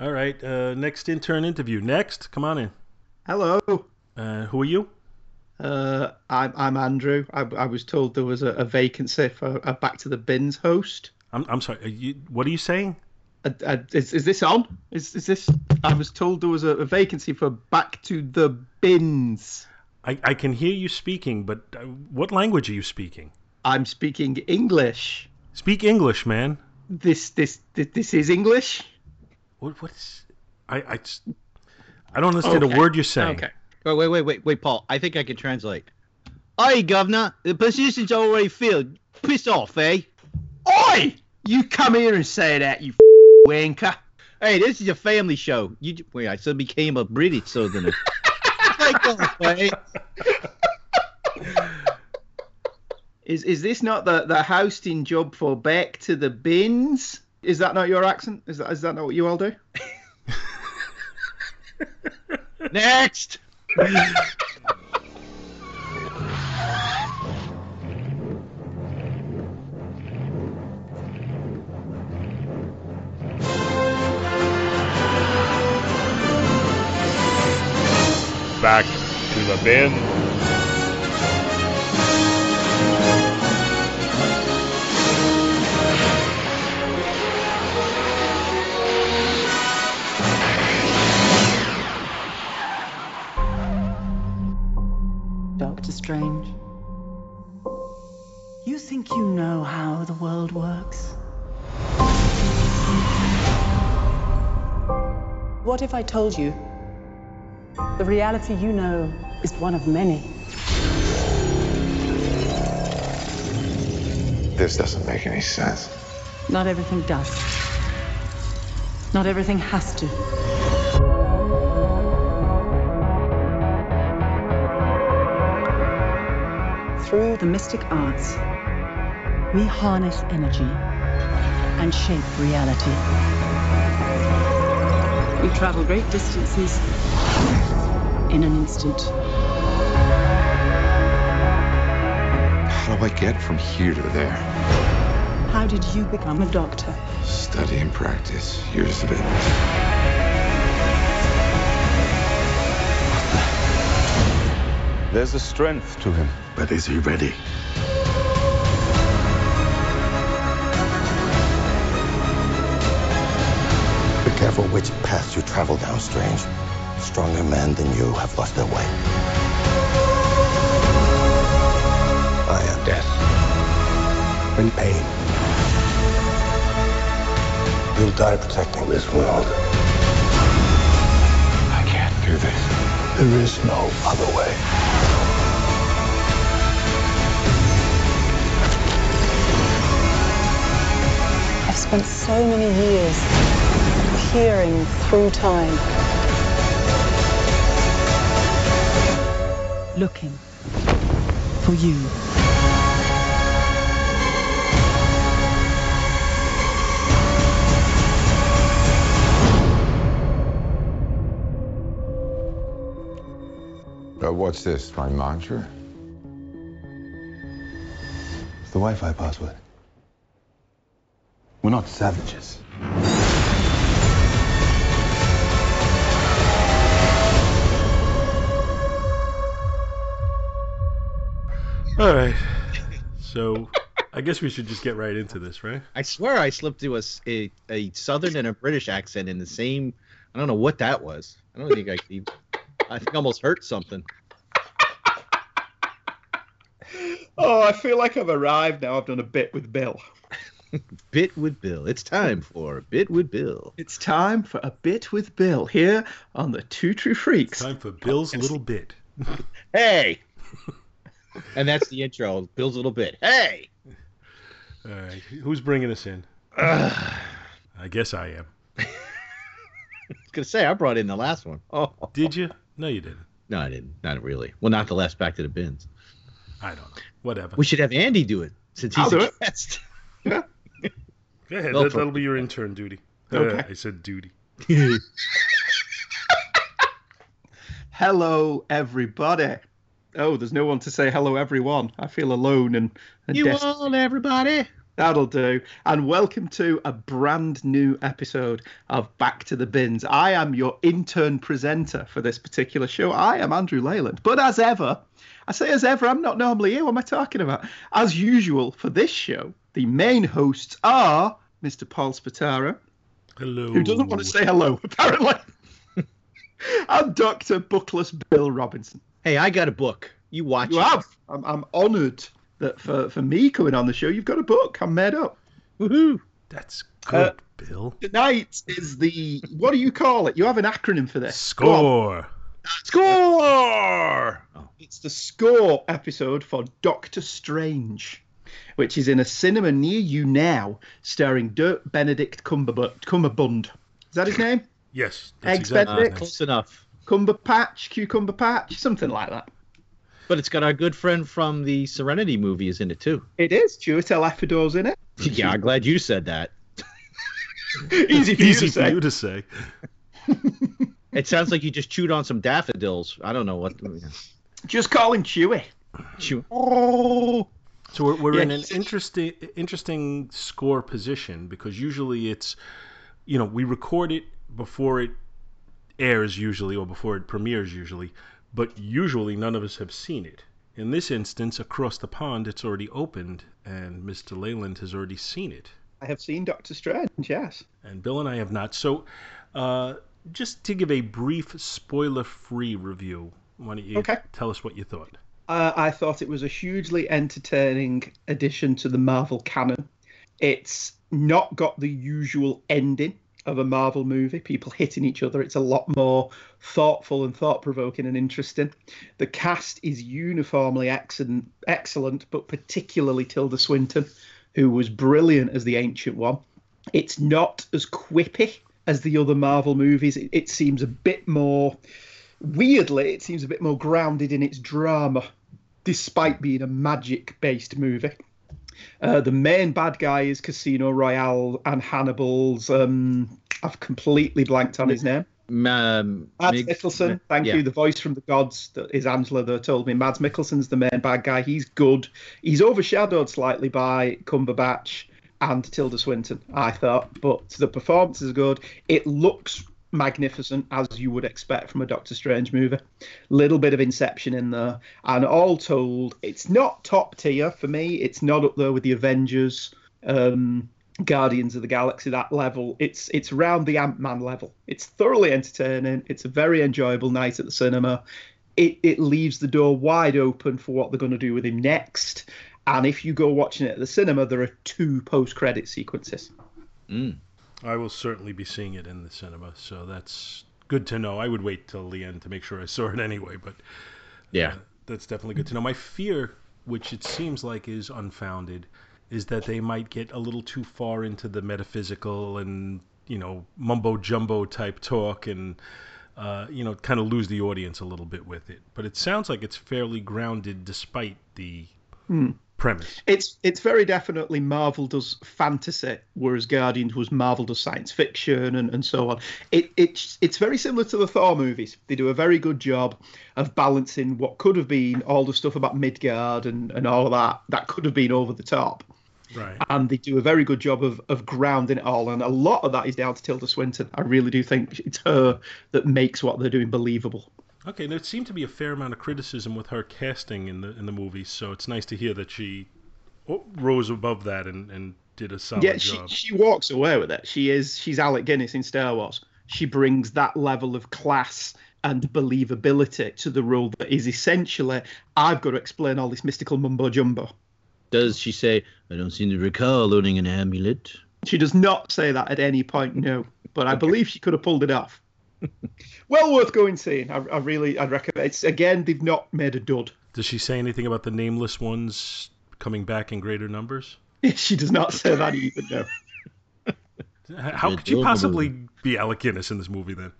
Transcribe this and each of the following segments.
All right. Uh, next intern interview. Next. Come on in. Hello. Uh, who are you? Uh, I'm I'm Andrew. I, I was told there was a, a vacancy for a Back to the Bins host. I'm, I'm sorry. Are you, what are you saying? Uh, uh, is, is this on? Is, is this? I was told there was a, a vacancy for Back to the Bins. I, I can hear you speaking, but uh, what language are you speaking? I'm speaking English. Speak English, man. This this this, this is English. What what's I I, I don't understand Okay. a word you're saying. Okay. Wait, wait, wait, wait, wait, Paul. I think I can translate. Aye, Governor. The position's already filled. Piss off, eh? Oi! You come here and say that, you wanker. Hey, this is a family show. You j- wait, I suddenly became a British southerner. Piss off, eh? Is is this not the, the hosting job for Back to the Bins? Is that not your accent? Is that is that not what you all do? Next. Back to the bin. Strange. You think you know how the world works? What if I told you the reality you know is one of many? This doesn't make any sense. Not everything does. Not everything has to. Through the mystic arts, we harness energy and shape reality. We travel great distances in an instant. How do I get from here to there? How did you become a doctor? Study and practice, years of it. There's a strength to him. But is he ready? Be careful which path you travel down, Strange. Stronger men than you have lost their way. I am death. In pain. You'll die protecting this world. I can't do this. There is no other way. Spent so many years peering through time, looking for you. Uh, what's this? My mantra? It's the Wi-Fi password. We're not savages. All right. So I guess we should just get right into this, right? I swear I slipped to a southern and a British accent in the same. I don't know what that was. I don't think I could even. I think I almost hurt something. Oh, I feel like I've arrived now. I've done a bit with Bill. Bit with Bill. It's time for Bit with Bill. It's time for a bit with Bill here on the Two True Freaks. Time for Bill's little bit. Hey. and that's the intro. Bill's little bit. Hey. All right. Who's bringing us in? I guess I am. I was gonna say I brought in the last one. Oh Did you? No, you didn't. no, I didn't. Not really. Well, not the last back to the bins. I don't know. Whatever. We should have Andy do it since he's I'll do a it. guest. Go ahead. That, that'll be your intern duty. Uh, I said duty. Hello, everybody. Oh, there's no one to say hello, everyone. I feel alone and, and you des- all, everybody. That'll do. And welcome to a brand new episode of Back to the Bins. I am your intern presenter for this particular show. I am Andrew Leyland. But as ever, I say as ever, I'm not normally here. What am I talking about? As usual, for this show, the main hosts are Mr. Paul Spatara, Hello. who doesn't want to say hello, apparently, and Dr. Bookless Bill Robinson. Hey, I got a book. You watch You it. have. I'm, I'm honoured that for, for me coming on the show, you've got a book. I'm made up. Woohoo. That's good, Uh, Bill. Tonight is the what do you call it? You have an acronym for this. Go on. Score. Score. It's the score episode for Doctor Strange, which is in a cinema near you now, starring Dirk Benedict Cumberbu- Cumberbund. Is that his name? Yes. That's Eggs exactly Benedict? Close enough. Cumberpatch, Cucumber Patch, something like that. But it's got our good friend from the Serenity movie is in it too. It is. Chiwetel Ejiofor's in it. Yeah, I'm glad you said that. Easy for you to for say. you to say. It sounds like you just chewed on some daffodils. I don't know what. Just call him Chewy. Chew- Oh. So we're, we're Yeah, in an interesting interesting score position because usually it's, you know, we record it before it airs usually or before it premieres usually, but usually none of us have seen it. In this instance, across the pond, it's already opened, and Mr. Leyland has already seen it, I have seen Doctor Strange, yes. and Bill and I have not. So, uh, just to give a brief spoiler-free review, why don't you Okay. tell us what you thought? Uh, I thought it was a hugely entertaining addition to the Marvel canon. It's not got the usual ending of a Marvel movie, people hitting each other. It's a lot more thoughtful and thought provoking and interesting. The cast is uniformly excellent, excellent, but particularly Tilda Swinton, who was brilliant as the Ancient One. It's not as quippy as the other Marvel movies. It, it seems a bit more weirdly, it seems a bit more grounded in its drama, despite being a magic based movie. Uh, the main bad guy is Casino Royale and Hannibal's. Um, I've completely blanked on his name. Um, Mads Mig- Mikkelsen, thank yeah. you. The voice from the gods that is Angela that told me. Mads Mikkelsen's the main bad guy. He's good. He's overshadowed slightly by Cumberbatch and Tilda Swinton, I thought, but the performance is good. It looks magnificent as you would expect from a Doctor Strange movie. Little bit of Inception in there, and all told, it's not top tier for me. It's not up there with the Avengers. Um, Guardians of the Galaxy that level. It's it's around the Ant Man level. It's thoroughly entertaining. It's a very enjoyable night at the cinema. It it leaves the door wide open for what they're going to do with him next. And if you go watching it at the cinema, there are two post credit sequences. Mm. I will certainly be seeing it in the cinema, so that's good to know. I would wait till the end to make sure I saw it anyway, but Yeah. uh, that's definitely good to know. My fear, which it seems like is unfounded, is that they might get a little too far into the metaphysical and you know mumbo jumbo type talk and uh, you know kind of lose the audience a little bit with it. But it sounds like it's fairly grounded despite the premise. It's it's very definitely Marvel does fantasy, whereas Guardians was Marvel does science fiction and, and so on. It it's it's very similar to the Thor movies. They do a very good job of balancing what could have been all the stuff about Midgard and, and all of that that could have been over the top. Right. And they do a very good job of, of grounding it all. And a lot of that is down to Tilda Swinton. I really do think it's her that makes what they're doing believable. Okay, there seemed to be a fair amount of criticism with her casting in the in the movie, so it's nice to hear that she oh, rose above that and, and did a solid yeah, she, job. she walks away with it. She is she's Alec Guinness in Star Wars. She brings that level of class and believability to the role that is essentially I've got to explain all this mystical mumbo jumbo. Does she say, I don't seem to recall owning an amulet? She does not say that at any point, no. But I believe she could have pulled it off. Well worth going seeing. I, I really I'd recommend. It's again they've not made a dud. Does she say anything about the nameless ones coming back in greater numbers? She does not say that even no. H- How could you possibly be Alec Guinness in this movie then?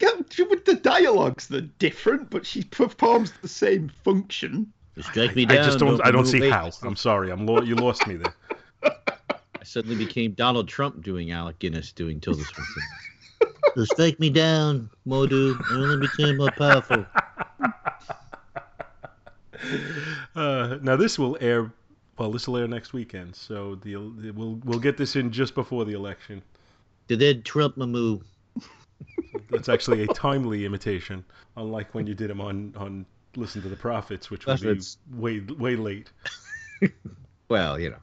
Yeah, with the dialogues, they're different, but she performs the same function. Strike me I down. just don't. I don't see away. how. I'm sorry. I'm lo- you lost me there. I suddenly became Donald Trump doing Alec Guinness doing Tilda Swinton. so strike me down, Mordo. I only became more powerful. Uh, now this will air Well, this will air next weekend, so the, we'll we'll get this in just before the election. Did they Trump moo? That's actually a timely imitation, unlike when you did him on on Listen to the Prophets, which would be way way late. Well, you know.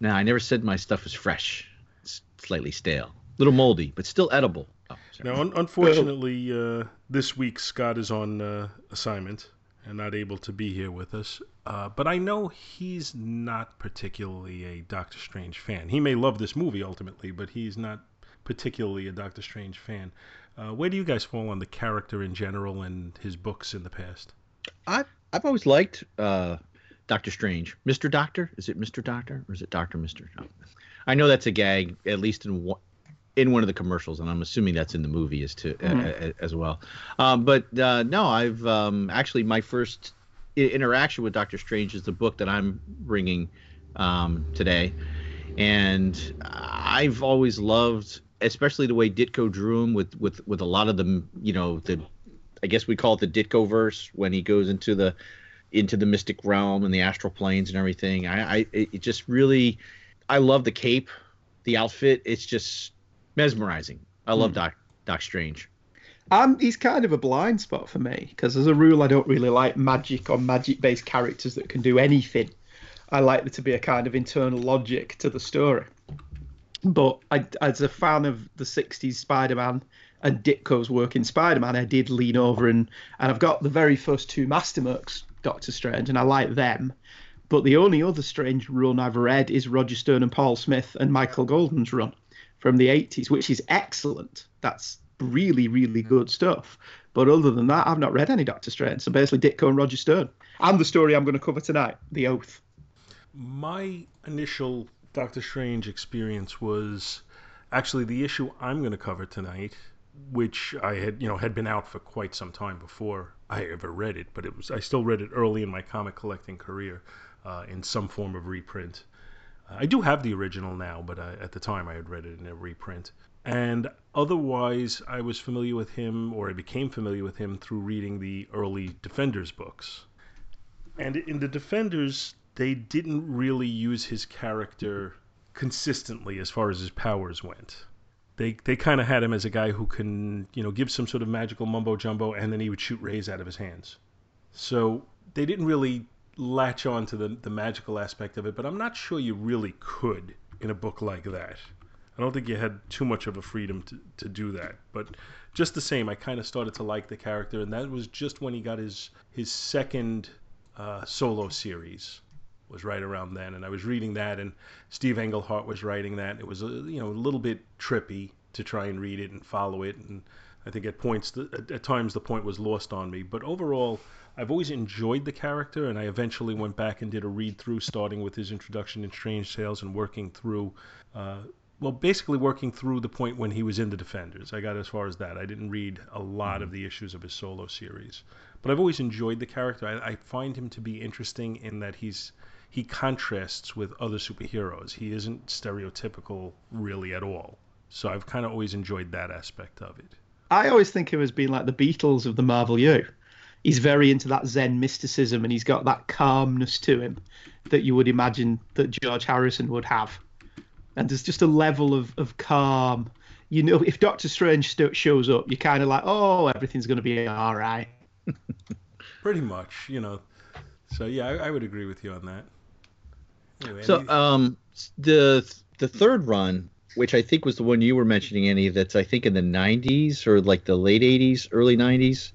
Now I never said my stuff was fresh. It's slightly stale, little moldy, but still edible. Oh. Now, un- unfortunately, uh, this week Scott is on uh, assignment and not able to be here with us. Uh, but I know he's not particularly a Doctor Strange fan. He may love this movie ultimately, but he's not particularly a Doctor Strange fan. Uh, where do you guys fall on the character in general and his books in the past? I I've always liked uh, Doctor Strange. Mr. Doctor? Is it Mr. Doctor or is it Doctor Mister? No. I know that's a gag, at least in one in one of the commercials, and I'm assuming that's in the movie as to uh, as well. Um, but uh, no, I've um, actually my first i- interaction with Doctor Strange is the book that I'm bringing um, today, and I've always loved, especially the way Ditko drew him with with with a lot of the you know the I guess we call it the Ditko verse when he goes into the into the mystic realm and the astral planes and everything. I, I it just really I love the cape, the outfit. It's just mesmerizing. I love hmm. Doc Doc Strange. And he's kind of a blind spot for me because, as a rule, I don't really like magic or magic-based characters that can do anything. I like there to be a kind of internal logic to the story. But I, as a fan of the '60s Spider-Man and Ditko's work in Spider-Man, I did lean over and and I've got the very first two Masterworks Doctor Strange, and I like them. But the only other Strange run I've read is Roger Stern and Paul Smith and Michael Golden's run from the 80s, which is excellent. That's really, really good stuff. But other than that, I've not read any Doctor Strange. So basically, Ditko and Roger Stern. And the story I'm going to cover tonight, The Oath. My initial Doctor Strange experience was actually the issue I'm going to cover tonight, which I had, you know, had been out for quite some time before I ever read it, but it was I still read it early in my comic collecting career uh, in some form of reprint. I do have the original now, but I, at the time I had read it in a reprint. And otherwise, I was familiar with him, or I became familiar with him through reading the early Defenders books. And in the Defenders, they didn't really use his character consistently as far as his powers went. They they kind of had him as a guy who can you know give some sort of magical mumbo jumbo, and then he would shoot rays out of his hands. So they didn't really latch on to the the magical aspect of it, but I'm not sure you really could in a book like that. I don't think you had too much of a freedom to, to do that. But just the same, I kind of started to like the character, and that was just when he got his his second uh, solo series was right around then, and I was reading that, and Steve Englehart was writing that. It was a you know a little bit trippy to try and read it and follow it, and I think at points at, at times the point was lost on me. But overall, I've always enjoyed the character, and I eventually went back and did a read through, starting with his introduction in Strange Tales and working through. Uh, well, basically working through the point when he was in the Defenders. I got as far as that. I didn't read a lot of the issues of his solo series, but I've always enjoyed the character. I, I find him to be interesting in that he's he contrasts with other superheroes. He isn't stereotypical really at all. So I've kind of always enjoyed that aspect of it. I always think of him as being like the Beatles of the Marvel U. He's very into that Zen mysticism and he's got that calmness to him that you would imagine that George Harrison would have. And there's just a level of, of calm. You know, if Doctor Strange st- shows up, you're kind of like, oh, everything's going to be all right. Pretty much, you know. So yeah, I, I would agree with you on that. Anyway, So any- um the the third run, which I think was the one you were mentioning, Annie, that's I think in the '90s or like the late '80s, early '90s.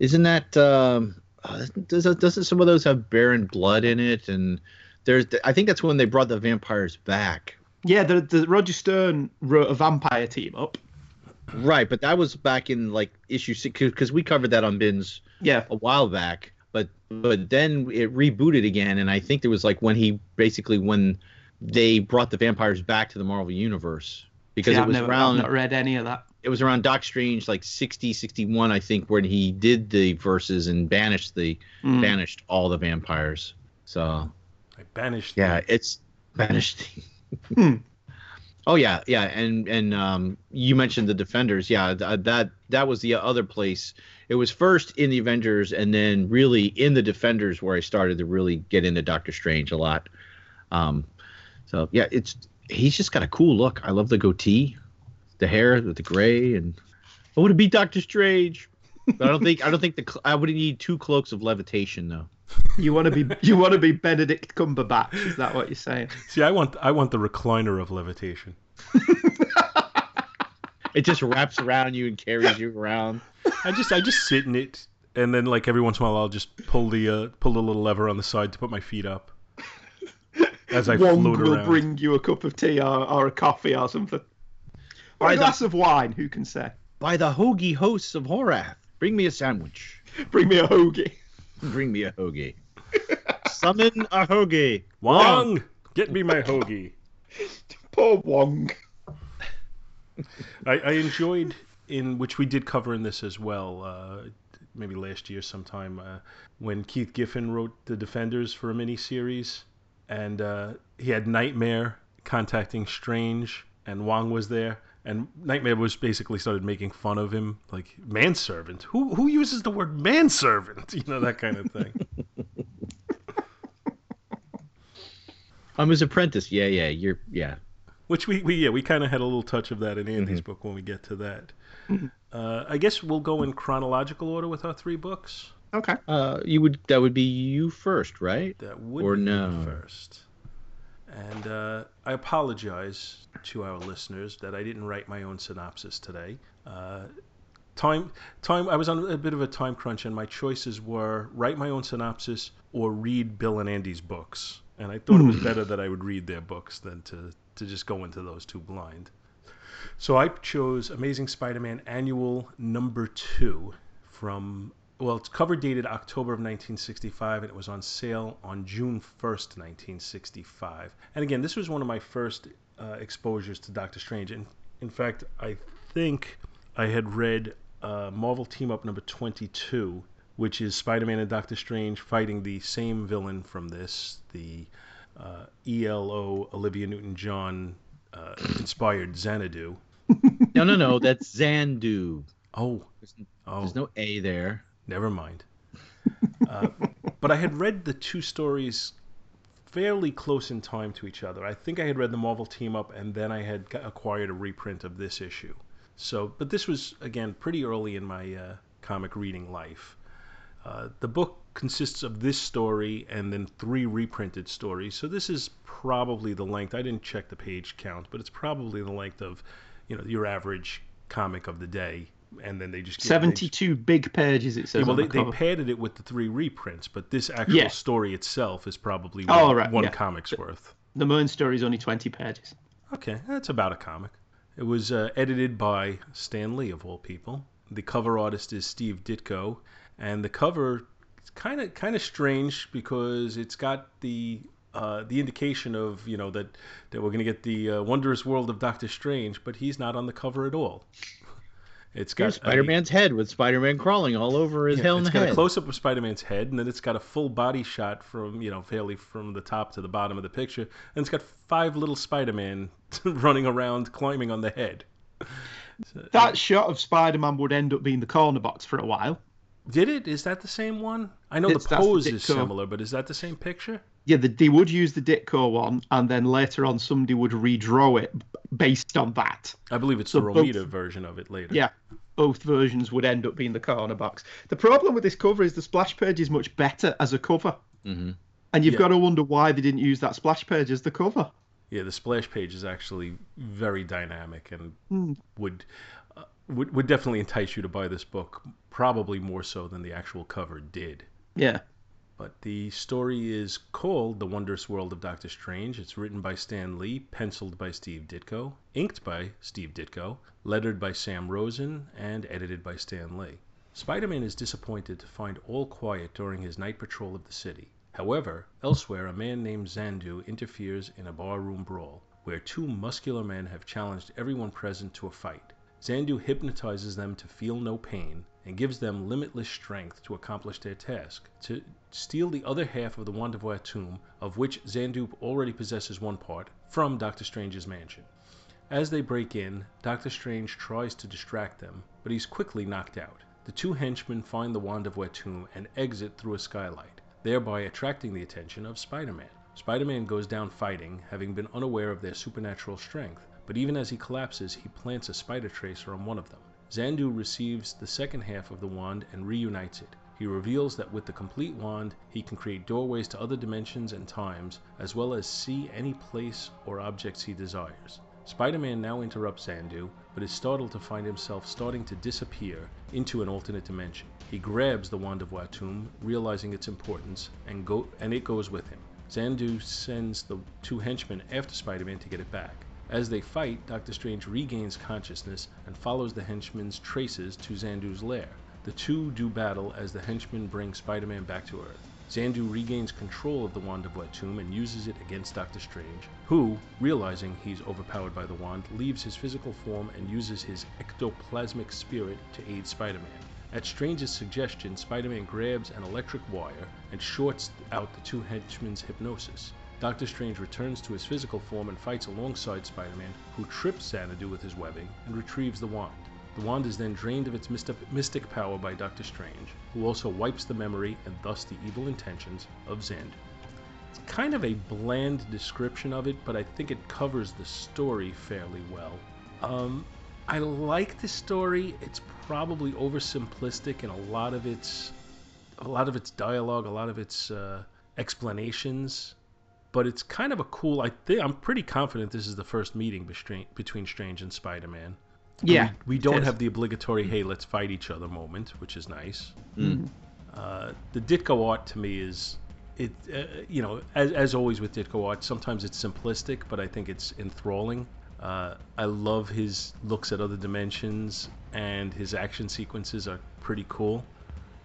Isn't that um, uh, doesn't doesn't some of those have Baron blood in it? And there's I think that's when they brought the vampires back. Yeah, the, the Roger Stern wrote a vampire team up. Right, but that was back in like issue six because we covered that on Bins Yeah, a while back. But but then it rebooted again, and I think there was like when he basically when they brought the vampires back to the Marvel universe because See, it I've was never, around I've not read any of that. it was around Doc Strange like 60 61 I think when he did the verses and banished the Mm. banished all the vampires. So I banished. yeah, the- it's banished. Hmm. Oh yeah, yeah, and and um, you mentioned the Defenders. Yeah, th- that that was the other place. It was first in the Avengers, and then really in the Defenders where I started to really get into Doctor Strange a lot. Um, so yeah, it's he's just got a cool look. I love the goatee, the hair with the gray, and I want to be Doctor Strange. But I don't think I don't think the I would need two cloaks of levitation though. You want to be you want to be Benedict Cumberbatch? Is that what you're saying? See, I want I want the recliner of levitation. It just wraps around you and carries you around. I just I just sit in it, and then like every once in a while I'll just pull the uh, pull the little lever on the side to put my feet up as I Wong float will around. bring you a cup of tea or, or a coffee or something. Or By a the- glass of wine. Who can say? By the hoagie hosts of Hoggoth, bring me a sandwich. Bring me a hoagie. Bring me a hoagie. Summon a hoagie. Wong, get me my hoagie. Poor Wong. I, I enjoyed in which we did cover in this as well. Uh, maybe last year sometime uh, when Keith Giffen wrote the Defenders for a mini series, and uh, he had Nightmare contacting Strange, and Wong was there. And Nightmare was basically started making fun of him, like manservant. Who who uses the word manservant? You know that kind of thing. I'm his apprentice. Yeah, yeah. You're yeah. Which we, we yeah we kind of had a little touch of that in Andy's book when we get to that. Uh, I guess we'll go in chronological order with our three books. Okay. Uh, you would that would be you first, right? That would Or be me no? first. And uh, I apologize to our listeners that I didn't write my own synopsis today. Uh, time, time. I was on a bit of a time crunch, and my choices were write my own synopsis or read Bill and Andy's books. And I thought it was better that I would read their books than to to just go into those two blind. So I chose Amazing Spider-Man Annual Number Two from well, it's cover dated October of 1965, and it was on sale on June 1st, 1965. And again, this was one of my first uh, exposures to Doctor Strange. And in fact, I think I had read uh, Marvel Team Up number 22, which is Spider-Man and Doctor Strange fighting the same villain from this, the uh, ELO Olivia Newton-John uh, inspired Xanadu. No, no, no. That's Xandu. Oh, There's, oh. there's no A there. Never mind. Uh, but I had read the two stories fairly close in time to each other. I think I had read the Marvel team up, and then I had acquired a reprint of this issue. So, but this was again pretty early in my uh, comic reading life. Uh, the book consists of this story and then three reprinted stories. So this is probably the length. I didn't check the page count, but it's probably the length of, you know, your average comic of the day. And then they just they just- 72 big pages, it says. yeah, well, they, the they padded it with the three reprints, but this actual Yeah. story itself is probably Oh, one, right, one yeah. comic's worth. The Moon story is only 20 pages. Okay, that's about a comic. It was uh, edited by Stan Lee, of all people. The cover artist is Steve Ditko, and the cover is kind of kind of strange because it's got the uh, the indication of you know that that we're going to get the uh, wondrous world of Doctor Strange, but he's not on the cover at all. It's got Here's Spider-Man's head with Spider-Man crawling all over his Yeah, hell it's got head. a close up of Spider-Man's head, and then it's got a full body shot from you know fairly from the top to the bottom of the picture, and it's got five little Spider-Man running around climbing on the head. So- That shot of Spider Man would end up being the corner box for a while. did it? Is that the same one? I know It's- the that's the pose is similar, but is that the same picture? Yeah, the, they would use the Ditko one, and then later on somebody would redraw it based on that. I believe it's So the both- Romita version of it later. Yeah, both versions would end up being the corner box. The problem with this cover is the splash page is much better as a cover, hmm and you've Yeah. got to wonder why they didn't use that splash page as the cover. Yeah, the splash page is actually very dynamic and Hmm. would, uh, would would definitely entice you to buy this book, probably more so than the actual cover did. Yeah. But the story is called The Wondrous World of Doctor Strange. It's written by Stan Lee, penciled by Steve Ditko, inked by Steve Ditko, lettered by Sam Rosen, and edited by Stan Lee. Spider Man is disappointed to find all quiet during his night patrol of the city. However, elsewhere, a man named Xandu interferes in a barroom brawl, where two muscular men have challenged everyone present to a fight. Xandu hypnotizes them to feel no pain and gives them limitless strength to accomplish their task to steal the other half of the Wand of Watoomb, of which Xandu already possesses one part, from Doctor Strange's mansion. As they break in, Doctor Strange tries to distract them, but he's quickly knocked out. The two henchmen find the Wand of Watoomb and exit through a skylight, thereby attracting the attention of Spider Man. Spider Man goes down fighting, having been unaware of their supernatural strength, but even as he collapses, he plants a spider tracer on one of them. Xandu receives the second half of the wand and reunites it. He reveals that with the complete wand, he can create doorways to other dimensions and times, as well as see any place or objects he desires. Spider Man now interrupts Xandu, but is startled to find himself starting to disappear into an alternate dimension. He grabs the Wand of Watoomb, realizing its importance, and, go- and it goes with him. Xandu sends the two henchmen after Spider Man to get it back. As they fight, Doctor Strange regains consciousness and follows the henchmen's traces to Xandu's lair. The two do battle as the henchmen bring Spider Man back to Earth. Xandu regains control of the Wand of Watoomb and uses it against Doctor Strange, who, realizing he's overpowered by the wand, leaves his physical form and uses his ectoplasmic spirit to aid Spider Man. At Strange's suggestion, Spider Man grabs an electric wire and shorts out the two henchmen's hypnosis. Doctor Strange returns to his physical form and fights alongside Spider Man, who trips Xanadu with his webbing and retrieves the wand. The wand is then drained of its mystic power by Doctor Strange, who also wipes the memory and thus the evil intentions of Xandu. It's kind of a bland description of it, but I think it covers the story fairly well. Um, I like the story. It's probably oversimplistic in a lot of its a lot of its dialogue, a lot of its uh, explanations, but it's kind of a cool. I think I'm pretty confident this is the first meeting between Strange and Spider-Man. Yeah, we, we don't have the obligatory "Hey, let's fight each other" moment, which is nice. Mm. Uh, the Ditko art to me is it. Uh, you know, as, as always with Ditko art, sometimes it's simplistic, but I think it's enthralling. Uh, I love his looks at other dimensions, and his action sequences are pretty cool.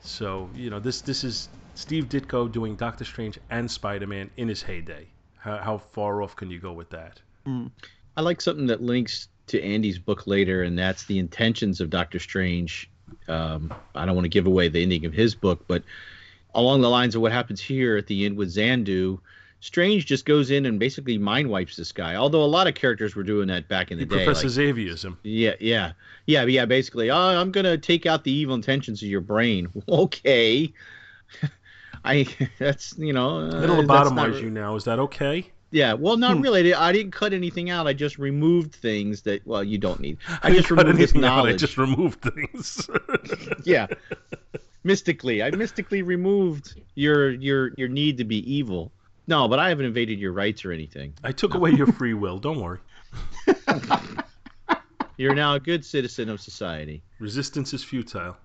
So you know, this this is Steve Ditko doing Doctor Strange and Spider Man in his heyday. How, how far off can you go with that? Mm. I like something that links to Andy's book later, and that's the intentions of Doctor Strange. Um, I don't want to give away the ending of his book, but along the lines of what happens here at the end with Xandu, Strange just goes in and basically mind wipes this guy. Although a lot of characters were doing that back in the he day. Professor like, Xavier's him. Yeah, yeah, yeah, yeah. Basically, oh, I'm gonna take out the evil intentions of your brain. Okay. I that's you know uh, it'll lobotomize you now. Is that okay? Yeah, well, not Hmm. really. I didn't cut anything out. I just removed things that well, you don't need. I, didn't just removed this anything out, knowledge. I just removed things. yeah, mystically, I mystically removed your your your need to be evil. No, but I haven't invaded your rights or anything. I took away your free will. Don't worry. You're now a good citizen of society. Resistance is futile.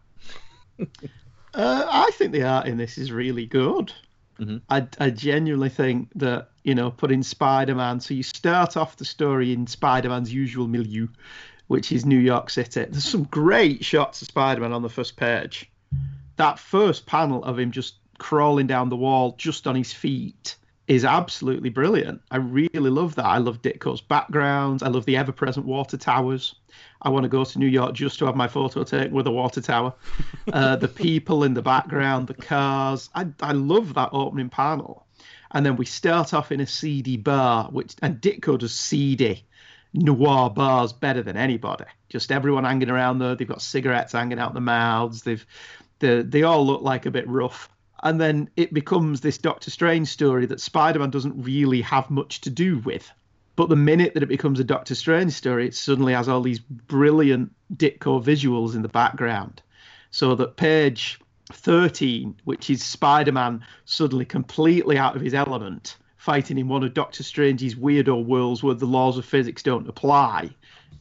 Uh, I think the art in this is really good. Mhm. I, I genuinely think that you know putting Spider-Man. So you start off the story in Spider-Man's usual milieu, which is New York City. There's some great shots of Spider-Man on the first page. That first panel of him just crawling down the wall just on his feet is absolutely brilliant. I really love that. I love Ditko's backgrounds. I love the ever-present water towers. I want to go to New York just to have my photo taken with a water tower. Uh, the people in the background, the cars. I, I love that opening panel. And then we start off in a seedy bar, which and Ditko does seedy noir bars better than anybody. Just everyone hanging around there. They've got cigarettes hanging out their mouths. They've they, they all look like a bit rough. And then it becomes this Doctor Strange story that Spider-Man doesn't really have much to do with. But the minute that it becomes a Doctor Strange story, it suddenly has all these brilliant Ditko visuals in the background. So that page 13, which is Spider Man suddenly completely out of his element, fighting in one of Doctor Strange's weirdo worlds where the laws of physics don't apply.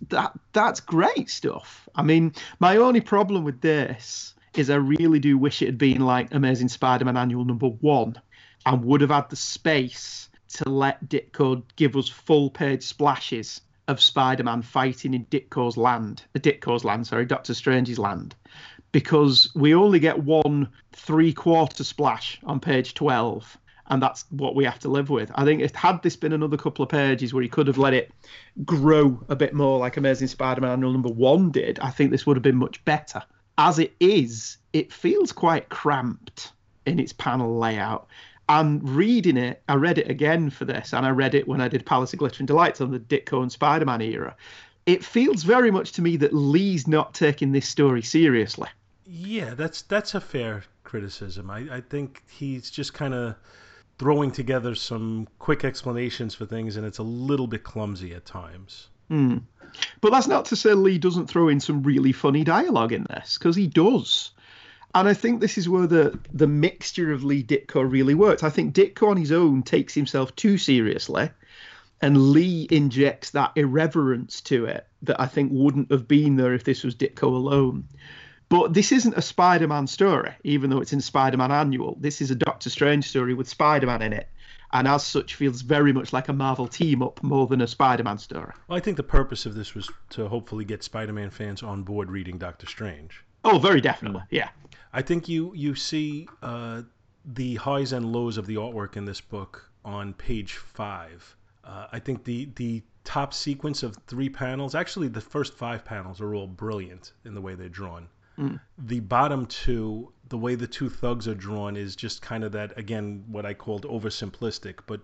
That That's great stuff. I mean, my only problem with this is I really do wish it had been like Amazing Spider Man Annual number one and would have had the space to let Ditko give us full page splashes of Spider-Man fighting in Ditko's land, uh, Ditko's land, sorry, Doctor Strange's land, because we only get one three-quarter splash on page twelve, and that's what we have to live with. I think if had this been another couple of pages where he could have let it grow a bit more like Amazing Spider-Man Annual Number One did, I think this would have been much better. As it is, it feels quite cramped in its panel layout And reading it, I read it again for this, and I read it when I did Palace of Glittering Delights on the Ditko Spider Man era. It feels very much to me that Lee's not taking this story seriously. Yeah, that's that's a fair criticism. I, I think he's just kind of throwing together some quick explanations for things, and it's a little bit clumsy at times. Mm. But that's not to say Lee doesn't throw in some really funny dialogue in this, because he does. And I think this is where the the mixture of Lee Ditko really works. I think Ditko on his own takes himself too seriously, and Lee injects that irreverence to it that I think wouldn't have been there if this was Ditko alone. But this isn't a Spider Man story, even though it's in Spider Man Annual. This is a Doctor Strange story with Spider Man in it. And as such, feels very much like a Marvel team up more than a Spider Man story. Well, I think the purpose of this was to hopefully get Spider Man fans on board reading Doctor Strange. Oh, very definitely. Yeah. I think you, you see uh, the highs and lows of the artwork in this book on page five. Uh, I think the, the top sequence of three panels, actually, the first five panels are all brilliant in the way they're drawn. Mm. The bottom two, the way the two thugs are drawn is just kind of that again what I called oversimplistic, but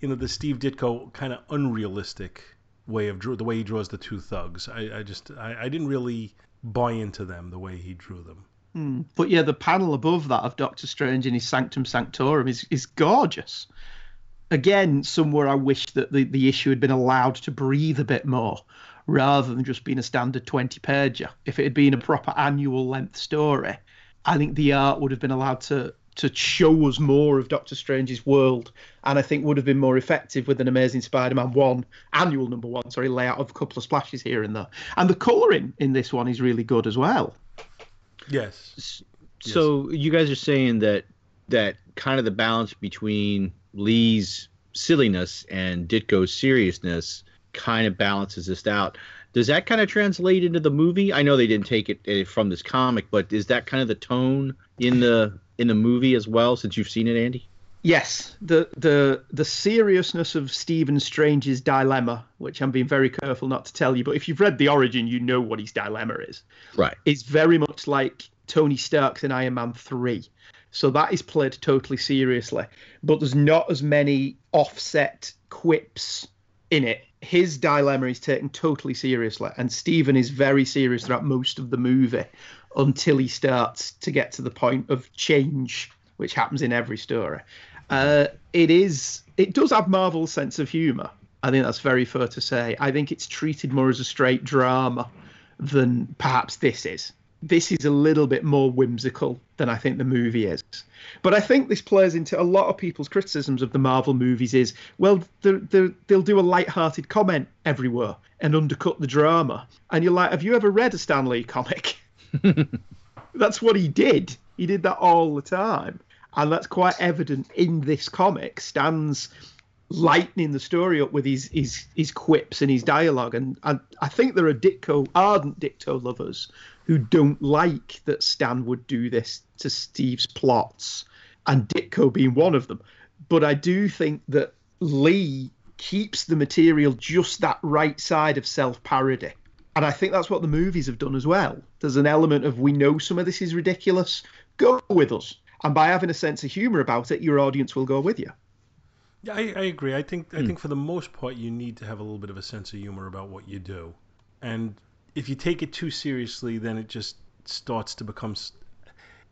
you know the Steve Ditko kind of unrealistic way of draw the way he draws the two thugs. I, I just I, I didn't really buy into them the way he drew them. Mm. But yeah, the panel above that of Doctor Strange in his Sanctum Sanctorum is is gorgeous. Again, somewhere I wish that the, the issue had been allowed to breathe a bit more rather than just being a standard 20 pager. If it had been a mm. proper annual length story, I think the art would have been allowed to to show us more of Doctor Strange's world, and I think would have been more effective with an Amazing Spider-Man one annual number one, sorry, layout of a couple of splashes here and there. And the colouring in this one is really good as well. Yes. So you guys are saying that that kind of the balance between Lee's silliness and Ditko's seriousness kind of balances this out. Does that kind of translate into the movie? I know they didn't take it uh, from this comic, but is that kind of the tone in the in the movie as well? Since you've seen it, Andy. Yes, the the the seriousness of Stephen Strange's dilemma, which I'm being very careful not to tell you, but if you've read the origin, you know what his dilemma is. Right. Is very much like Tony Stark's in Iron Man three. So that is played totally seriously, but there's not as many offset quips in it. His dilemma is taken totally seriously, and Stephen is very serious throughout most of the movie until he starts to get to the point of change, which happens in every story. Uh, it is. It does have Marvel's sense of humour. I think that's very fair to say. I think it's treated more as a straight drama than perhaps this is. This is a little bit more whimsical than I think the movie is. But I think this plays into a lot of people's criticisms of the Marvel movies is, well, they're, they're, they'll do a light-hearted comment everywhere and undercut the drama. And you're like, have you ever read a Stan Lee comic? that's what he did. He did that all the time. And that's quite evident in this comic. Stan's lightening the story up with his his, his quips and his dialogue. And, and I think there are Ditko, ardent Ditko lovers who don't like that Stan would do this to Steve's plots, and Ditko being one of them. But I do think that Lee keeps the material just that right side of self parody. And I think that's what the movies have done as well. There's an element of we know some of this is ridiculous, go with us. And by having a sense of humor about it, your audience will go with you. Yeah, I, I agree. I think I hmm. think for the most part you need to have a little bit of a sense of humor about what you do, and if you take it too seriously, then it just starts to become.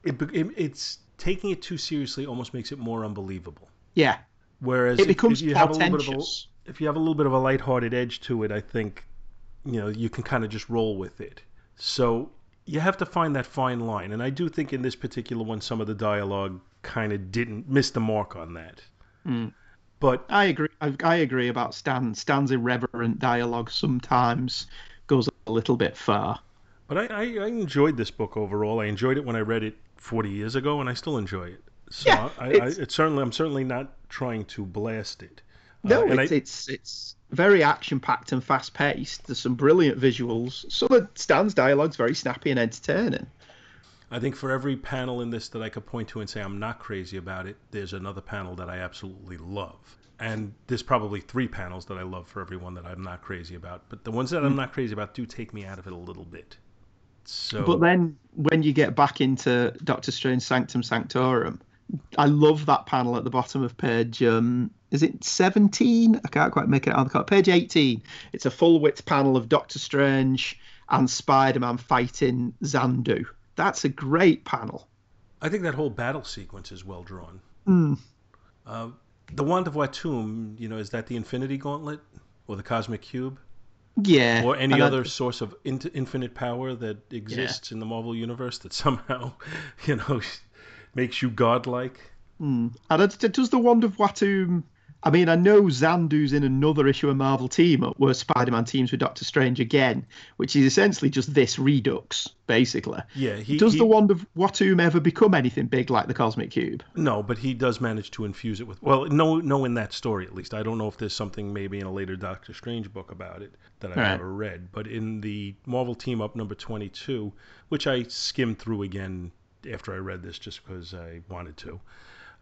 It, it it's taking it too seriously almost makes it more unbelievable. Yeah. Whereas it becomes if, if you have a little bit of a, if you have a little bit of a lighthearted edge to it, I think you know you can kind of just roll with it. So you have to find that fine line, and I do think in this particular one, some of the dialogue kind of didn't miss the mark on that. Mm. But I agree. I, I agree about Stan. Stan's irreverent dialogue sometimes a little bit far. But I, I, I enjoyed this book overall. I enjoyed it when I read it 40 years ago, and I still enjoy it. So Yeah, I, I, it's- it's certainly I'm certainly not trying to blast it. No, Uh, it's, I- it's it's very action packed and fast paced. There's some brilliant visuals. Some of Stan's dialogue's very snappy and entertaining. I think for every panel in this that I could point to and say I'm not crazy about it, there's another panel that I absolutely love. And there's probably three panels that I love for everyone that I'm not crazy about. But the ones that Hmm. I'm not crazy about do take me out of it a little bit. So But then when you get back into Doctor Strange Sanctum Sanctorum, I love that panel at the bottom of page. Um, is it 17? I can't quite make it out on the card. Page 18. It's a full width panel of Doctor Strange and Spider Man fighting Xandu. That's a great panel. I think that whole battle sequence is well drawn. Mm. Uh, the wand of Watoomb, you know, is that the Infinity Gauntlet or the Cosmic Cube Yeah. or any other source of in- infinite power that exists in the Marvel universe that somehow, you know, makes you godlike? Mm. And it, does the Wand of Watoomb. I mean, I know Xandu's in another issue of Marvel Team Up where Spider Man teams with Doctor Strange again, which is essentially just this Redux, basically. Yeah, he does he- the Wand of Watoomb ever become anything big like the Cosmic Cube? No, but he does manage to infuse it with. Well, no, no, in that story at least. I don't know if there's something maybe in a later Doctor Strange book about it that I've Right. never read. But in the Marvel Team Up number 22, which I skimmed through again after I read this just because I wanted to,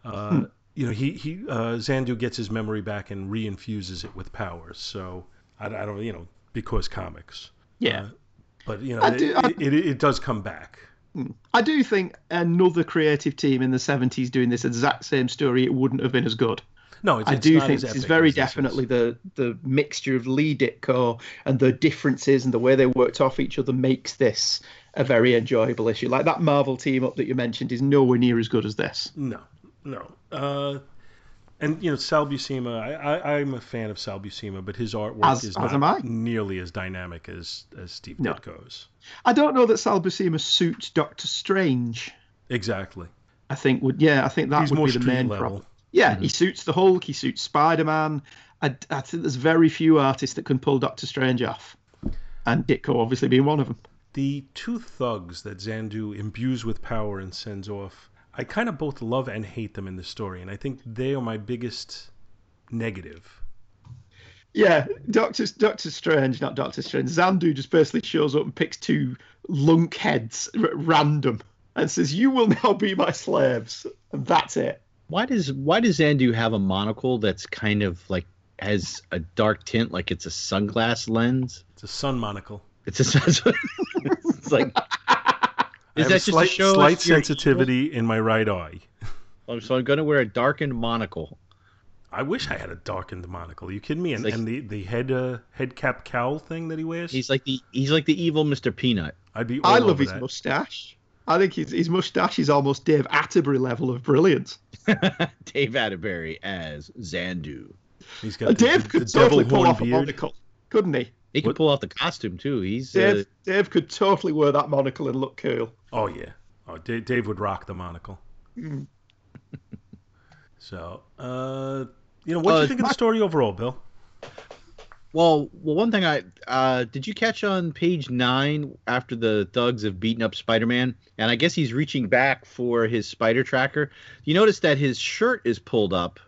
uh, you know, he he uh, Xandu gets his memory back and reinfuses it with powers. So I, I don't, you know, because comics. Yeah. Uh, but you know, I it, do- I- it, it, it does come back. I do think another creative team in the 70s doing this exact same story, it wouldn't have been as good. No, it's, I it's do not think as this is very as this is. definitely the the mixture of Lee Ditko and the differences and the way they worked off each other makes this a very enjoyable issue. Like that Marvel team up that you mentioned is nowhere near as good as this. No, no. Uh, and you know, Sal Buscema, I, I, I'm a fan of Sal Buscema, but his artwork As- is as not nearly as dynamic as as Steve No. Ditko's. I don't know that Sal Buscema suits Doctor Strange. Exactly. I think would yeah, I think that He's would more be the main level. problem. Yeah, he suits the Hulk, he suits Spider Man. I, I think there's very few artists that can pull Doctor Strange off, and Ditko obviously being one of them. The two thugs that Xandu imbues with power and sends off, I kind of both love and hate them in the story, and I think they are my biggest negative. Yeah, Doctor Doctor Strange, not Doctor Strange. Xandu just basically shows up and picks two lunk heads r- random and says, "You will now be my slaves," and that's it. Why does why does Xandu have a monocle that's kind of like has a dark tint, like it's a sunglass lens? It's a sun monocle. It's a it's like I is have that a just to slight, show slight you're sensitivity in my right eye. evil? So I'm gonna wear a darkened monocle. I wish I had a darkened monocle. Are you kidding me? And, Like- and the, the head uh, head cap cowl thing that he wears? He's like the he's like the evil Mr. Peanut. I'd be all I love over his that. mustache. I think his, his mustache is almost Dave Atterbury level of brilliance. Dave Atterbury as Xandu. He's got the, Dave the, could the totally pull horn off a monocle, couldn't he? He could What- pull off the costume too. He's uh, Dave, Dave could totally wear that monocle and look cool. Oh yeah. Oh, Dave, Dave would rock the monocle. So, uh, you know, what do Uh, you think of the story overall, Bill? Well, well, one thing I uh, did you catch on page nine after the thugs have beaten up Spider-Man, and I guess he's reaching back for his spider tracker. You notice that his shirt is pulled up,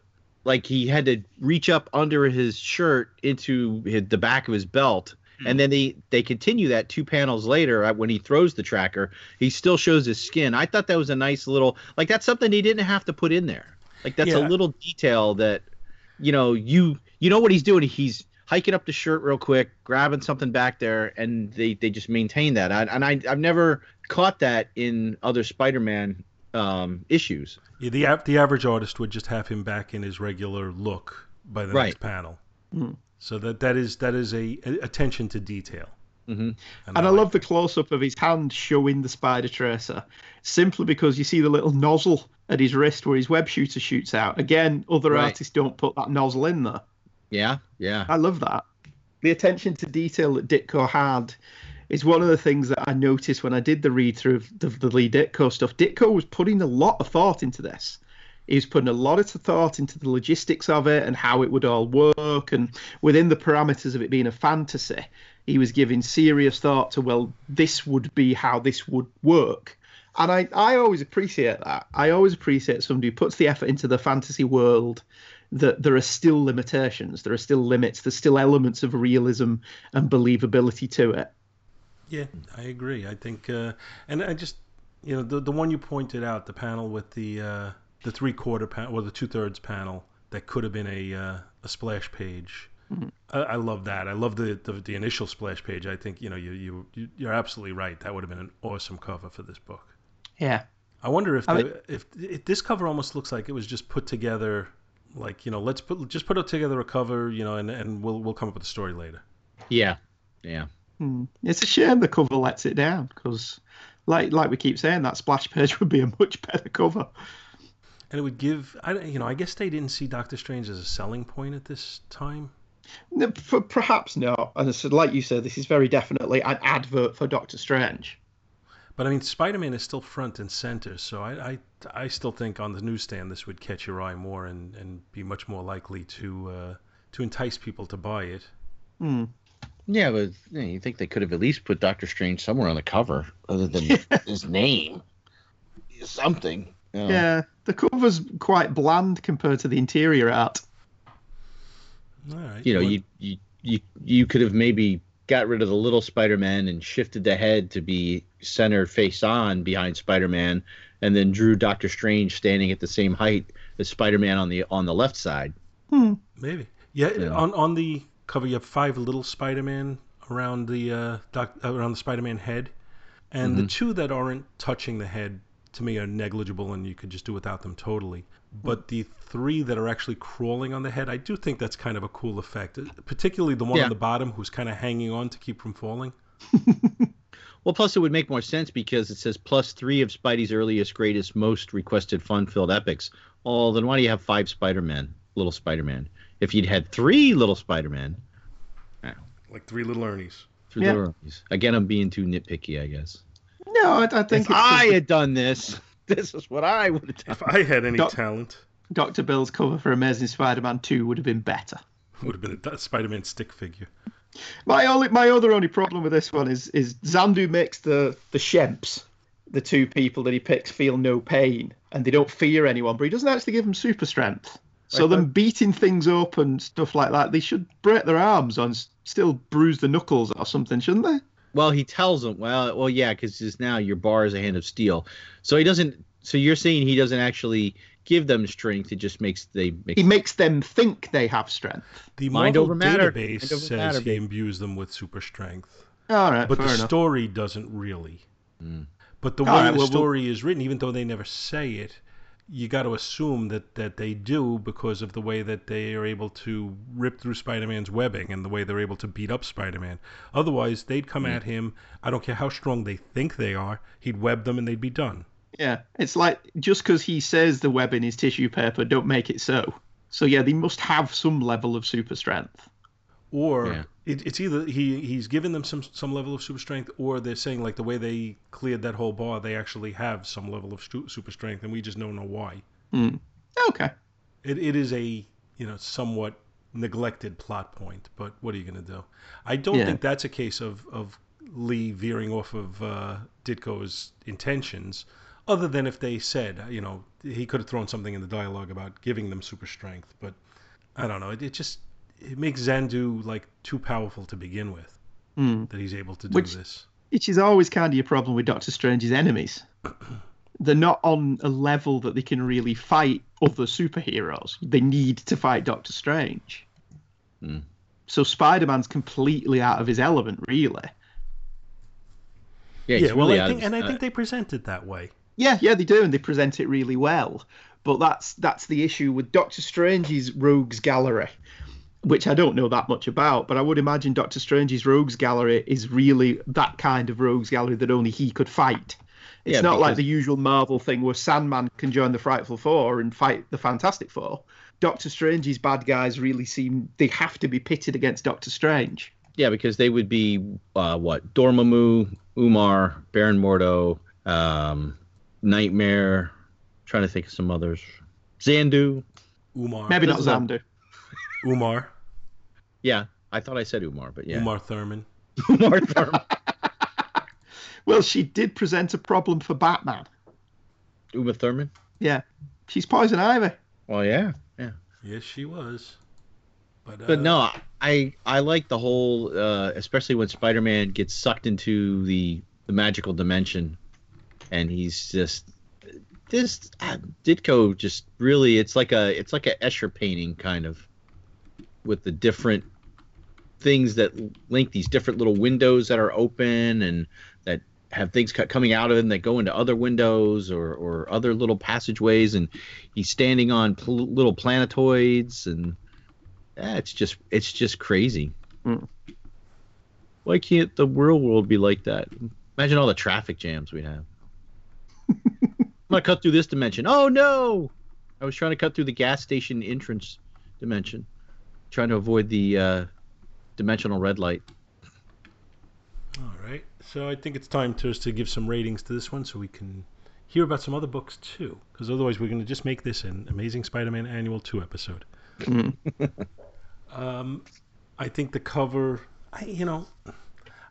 like he had to reach up under his shirt into his, the back of his belt, and then they they continue that two panels later uh, when he throws the tracker. He still shows his skin. I thought that was a nice little like that's something he didn't have to put in there. Like that's Yeah. a little detail that you know you you know what he's doing. He's hiking up the shirt real quick, grabbing something back there, and they, they just maintain that. I, and I I've never caught that in other Spider-Man um, issues. Yeah, the the average artist would just have him back in his regular look by the Right. next panel. Mm. So that that is that is a, a attention to detail. hmm And I like love the close up of his hand showing the spider tracer, simply because you see the little nozzle at his wrist where his web shooter shoots out. Again, other Right. artists don't put that nozzle in there. Yeah, yeah. I love that. The attention to detail that Ditko had is one of the things that I noticed when I did the read through of the, the Lee Ditko stuff. Ditko was putting a lot of thought into this. He was putting a lot of thought into the logistics of it and how it would all work, and within the parameters of it being a fantasy, he was giving serious thought to well, this would be how this would work. And I, I always appreciate that. I always appreciate somebody who puts the effort into the fantasy world that there are still limitations, there are still limits, there's still elements of realism and believability to it. Yeah, I agree. I think, uh, and I just, you know, the the one you pointed out, the panel with the uh, the three quarter panel or the two thirds panel that could have been a uh, a splash page. I, I love that. I love the, the the initial splash page. I think you know you you you- you're absolutely right. That would have been an awesome cover for this book. Yeah. I wonder if, I the, mean- if if this cover almost looks like it was just put together, like you know, let's put just put together a cover, you know, and, and we'll we'll come up with a story later. Yeah, yeah. Hmm. It's a shame the cover lets it down because, like like we keep saying, that splash page would be a much better cover. And it would give, I you know, I guess they didn't see Doctor Strange as a selling point at this time. No, p- Perhaps not. And so, like you said, this is very definitely an advert for Doctor Strange. But I mean, Spider-Man is still front and center, so I, I, I still think on the newsstand this would catch your eye more and, and be much more likely to uh, to entice people to buy it. Hmm. Yeah, but you, know, you think they could have at least put Doctor Strange somewhere on the cover other than his name, something. You know. Yeah, the cover's quite bland compared to the interior art. All right. You know, well, you you you you could have maybe got rid of the little Spider-Man and shifted the head to be center face on behind Spider-Man, and then drew Doctor Strange standing at the same height as Spider-Man on the on the left side. Hmm. maybe. Yeah, Yeah. On on the cover you have five little Spider-Man around the uh, doc, uh, around the Spider-Man head, and the mm-hmm. two that aren't touching the head to me are negligible, and you could just do without them totally. But the three that are actually crawling on the head, I do think that's kind of a cool effect. uh, Particularly the one Yeah. on the bottom who's kind of hanging on to keep from falling. Well, plus it would make more sense because it says plus three of Spidey's earliest, greatest, most requested, fun-filled epics. Oh, then why do you have five Spider-Man, little Spider-Man? If you'd had three little Spider-Man, Like three little Ernies. through Yeah. the rookies. Again, I'm being too nitpicky, I guess. No, I, I think If it's I had done this, this is what I would have done. If I had any Doc- talent, Doctor Bill's cover for Amazing Spider-Man 2 would have been better. would have been a Spider-Man stick figure. My only, my other only problem with this one is is Xandu makes the the Shemps, the two people that he picks, feel no pain and they don't fear anyone, but he doesn't actually give them super strength. So Right, them but- beating things up and stuff like that, they should break their arms and still bruise the knuckles or something, shouldn't they? Well, he tells him, well, well, yeah, because now your bar is a hand of steel. So he doesn't. So you're saying he doesn't actually give them strength. It just makes they make. He makes them think they have strength. The Mind Marvel over matter. database Mind over says matter, he imbues them with super strength, All right, but fair the enough. story doesn't really. Mm. But the way All right, the well, we'll- story is written, even though they never say it, you got to assume that that they do because of the way that they are able to rip through Spider-Man's webbing and the way they're able to beat up Spider-Man. Otherwise, they'd come Hmm. at him. I don't care how strong they think they are. He'd web them and they'd be done. Yeah, it's like just because he says the webbing is tissue paper, don't make it so. So yeah, they must have some level of super strength. or Yeah. It, it's either he he's given them some some level of super strength, or they're saying like the way they cleared that whole bar, they actually have some level of stu- super strength, and we just don't know why. Hmm. Okay. It it is a you know somewhat neglected plot point, but what are you gonna do? I don't Yeah. think that's a case of of Lee veering off of uh, Ditko's intentions. Other than if they said, you know, he could have thrown something in the dialogue about giving them super strength, but I don't know. It, it just it makes Xandu like too powerful to begin with Hmm. that he's able to do Which- this. Which is always kind of your problem with Doctor Strange's enemies. They're not on a level that they can really fight other superheroes. They need to fight Doctor Strange. Hmm. So Spider Man's completely out of his element, really. Yeah, he's Yeah, well, really I think, and I think they present it that way. Yeah, yeah, they do, and they present it really well. But that's that's the issue with Doctor Strange's Rogues Gallery, which I don't know that much about. But I would imagine Doctor Strange's Rogues Gallery is really that kind of Rogues Gallery that only he could fight. It's Yeah, not like the usual Marvel thing where Sandman can join the Frightful Four and fight the Fantastic Four. Doctor Strange's bad guys really seem they have to be pitted against Doctor Strange. yeah, because they would be uh, what Dormammu, Umar, Baron Mordo, um, Nightmare. Trying to think of some others. Xandu. Umar, Maybe not This is a- Xander. Umar, Yeah, I thought I said Umar, but yeah, Umar Thurman. Umar Thurman. Well, she did present a problem for Batman. Uma Thurman. Yeah, she's Poison Ivy. Well, yeah, yeah. Yes, she was. But, uh, But no, I I like the whole, uh, especially when Spider-Man gets sucked into the the magical dimension, and he's just this uh, Ditko just really it's like a it's like a Escher painting kind of with the different things that link these different little windows that are open and that have things cut, coming out of them that go into other windows or or other little passageways, and he's standing on pl- little planetoids, and eh, it's just it's just crazy. Mm. Why can't the real world be like that? Imagine all the traffic jams we'd have. I'm gonna cut through this dimension. Oh no! I was trying to cut through the gas station entrance dimension, trying to avoid the uh, dimensional red light. All right. So I think it's time to us to give some ratings to this one so we can hear about some other books too. Because otherwise, we're going to just make this an Amazing Spider Man Annual 2 episode. Mm. Um, I think the cover, I, you know,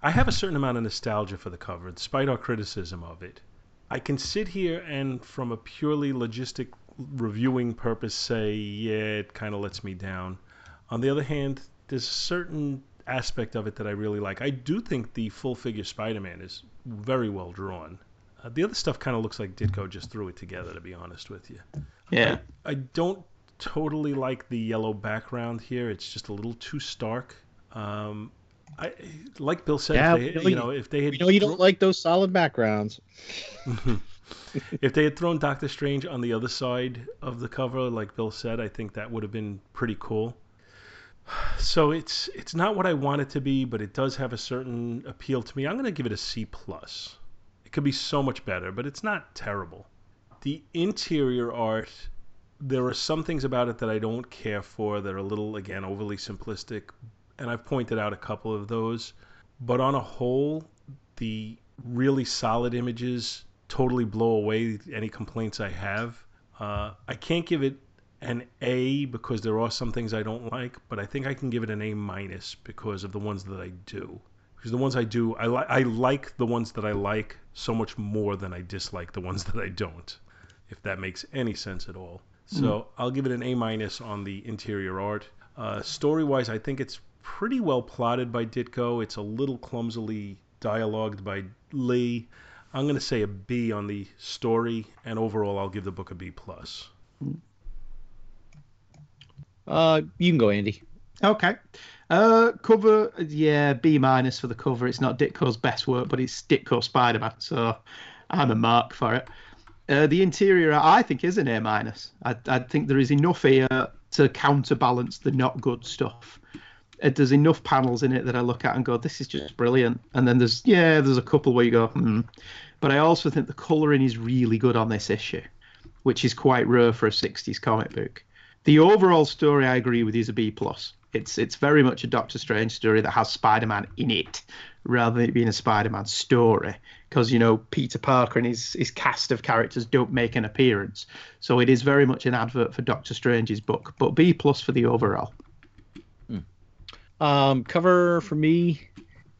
I have a certain amount of nostalgia for the cover, despite our criticism of it. I can sit here and, from a purely logistic reviewing purpose, say, yeah, it kind of lets me down. On the other hand, there's a certain aspect of it that I really like. I do think the full figure Spider Man is very well drawn. Uh, the other stuff kind of looks like Ditko just threw it together, to be honest with you. Yeah. I don't totally like the yellow background here. It's just a little too stark. Um, I like Bill said, Yeah, if they, really. you know, if they had You know you don't like those solid backgrounds. if they had thrown Doctor Strange on the other side of the cover, like Bill said, I think that would have been pretty cool. So it's it's not what I want it to be, but it does have a certain appeal to me. I'm going to give it a C plus. It could be so much better, but it's not terrible. The interior art, there are some things about it that I don't care for that are a little again overly simplistic, and I've pointed out a couple of those. But on a whole, the really solid images totally blow away any complaints I have. Uh, I can't give it an A because there are some things I don't like, but I think I can give it an A minus because of the ones that I do. Because the ones I do, I like I like the ones that I like so much more than I dislike the ones that I don't. If that makes any sense at all. So I'll give it an A minus on the interior art. Uh, story wise, I think it's pretty well plotted by Ditko. It's a little clumsily dialogued by Lee. I'm going to say a B on the story, and overall, I'll give the book a B plus. Uh, you can go, Andy. Okay. Uh, cover, yeah, B minus for the cover. It's not Ditko's best work, but it's Ditko Spider Man, so I'm a mark for it. Uh, the interior, I think, is an A minus. I, think there is enough here to counterbalance the not good stuff. Uh, there's enough panels in it that I look at and go, this is just brilliant. And then there's, yeah, there's a couple where you go, hmm. But I also think the colouring is really good on this issue, which is quite rare for a 60s comic book. The overall story, I agree with, is a B plus. It's it's very much a Doctor Strange story that has Spider-Man in it, rather than it being a Spider-Man story. Because you know Peter Parker and his his cast of characters don't make an appearance, so it is very much an advert for Doctor Strange's book. But B plus for the overall. Um, cover for me,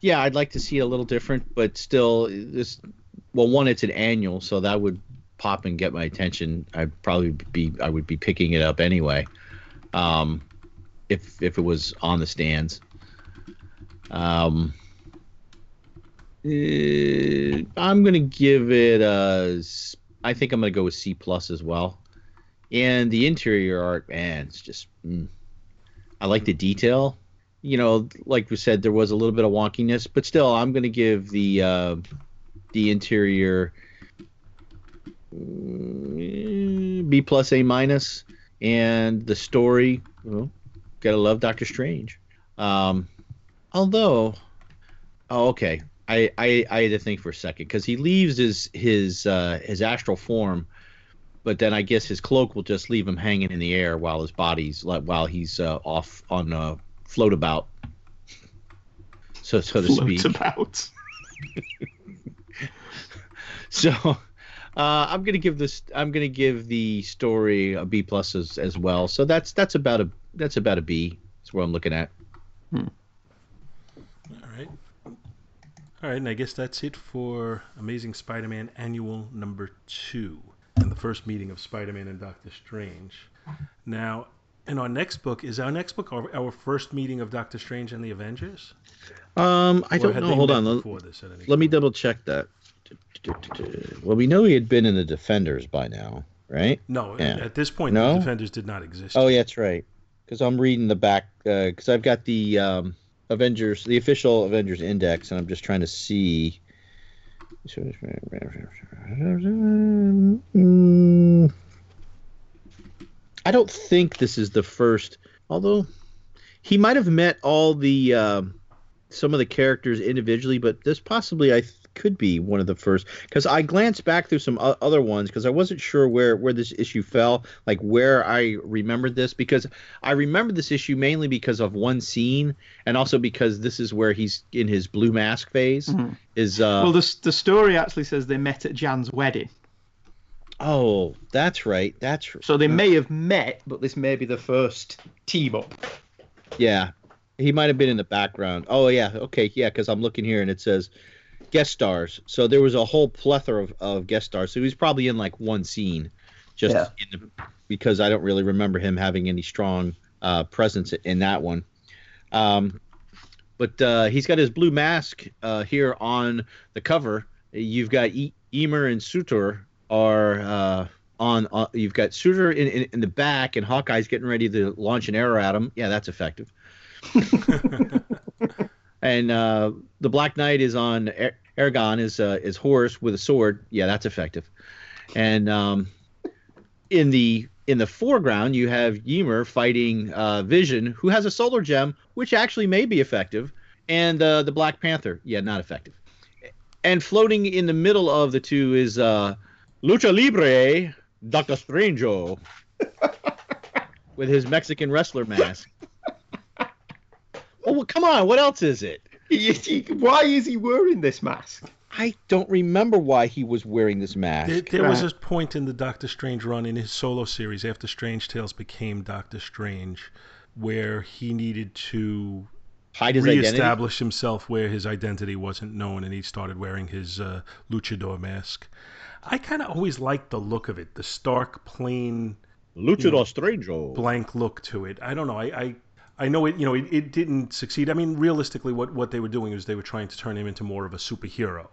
yeah, I'd like to see a little different, but still, this. Well, one, it's an annual, so that would pop and get my attention. I'd probably be, I would be picking it up anyway, um, if if it was on the stands. Um, eh, I'm gonna give it a. I think I'm gonna go with C plus as well. And the interior art, man, it's just. Mm. I like the detail you know, like we said, there was a little bit of wonkiness, but still, I'm to give the uh, the interior B plus A minus, and the story. Well, gotta love Doctor Strange. Um, although, oh, okay, I, I I had to think for a second because he leaves his his uh, his astral form. But then I guess his cloak will just leave him hanging in the air while his body's like while he's uh, off on a float about, so so to Float speak. about. So uh, I'm gonna give this. I'm gonna give the story a B plus as, as well. So that's that's about a that's about a B. That's what I'm looking at. All right. All right, and I guess that's it for Amazing Spider-Man Annual Number Two, and the first meeting of Spider-Man and Doctor Strange. Now, in our next book, is our next book our, our first meeting of Doctor Strange and the Avengers? Um, I Or don't know. Hold on. Let, this, let me double check that. Well, we know he had been in the Defenders by now, right? No, Yeah. at this point, No? the Defenders did not exist. Oh, yeah, that's right. Because I'm reading the back. Because I've got the um, Avengers, the official Avengers Index, and I'm just trying to see I don't think this is the first, although he might have met all the um some of the characters individually, but this possibly I th- could be one of the first because I glanced back through some o- other ones because I wasn't sure where where this issue fell, like where I remembered this because I remember this issue mainly because of one scene and also because this is where he's in his blue mask phase. Is uh well, the the story actually says they met at Jan's wedding, oh that's right that's so they may have met, but this may be the first team up. Yeah, he might have been in the background. Oh yeah, okay, yeah, because I'm looking here and it says guest stars. So there was a whole plethora of, of guest stars. So he was probably in like one scene, just Yeah. in the, because I don't really remember him having any strong uh, presence in that one. Um, but uh, he's got his blue mask uh, here on the cover. You've got e- Ymir and Surtur are uh, on, on. You've got Surtur in, in, in the back, and Hawkeye's getting ready to launch an arrow at him. Yeah, that's effective. and uh, the Black Knight is on Er- Aragorn is uh, is horse with a sword. Yeah, that's effective. And um, in the in the foreground, you have Ymir fighting uh, Vision, who has a solar gem, which actually may be effective, and uh, the Black Panther. Yeah, not effective. And floating in the middle of the two is uh, Lucha Libre, Doctor Strango, with his Mexican wrestler mask. Oh, well, come on. What else is it? He- he- Why is he wearing this mask? I don't remember why he was wearing this mask. There, there was Right. a point in the Doctor Strange run in his solo series after Strange Tales became Doctor Strange where he needed to Hide his identity. reestablish himself where his identity wasn't known and he started wearing his uh, luchador mask. I kind of always liked the look of it, the stark, plain, Luchador Strango. blank look to it. I don't know. I, I, I know it. You know, it, it didn't succeed. I mean, realistically, what what they were doing was they were trying to turn him into more of a superhero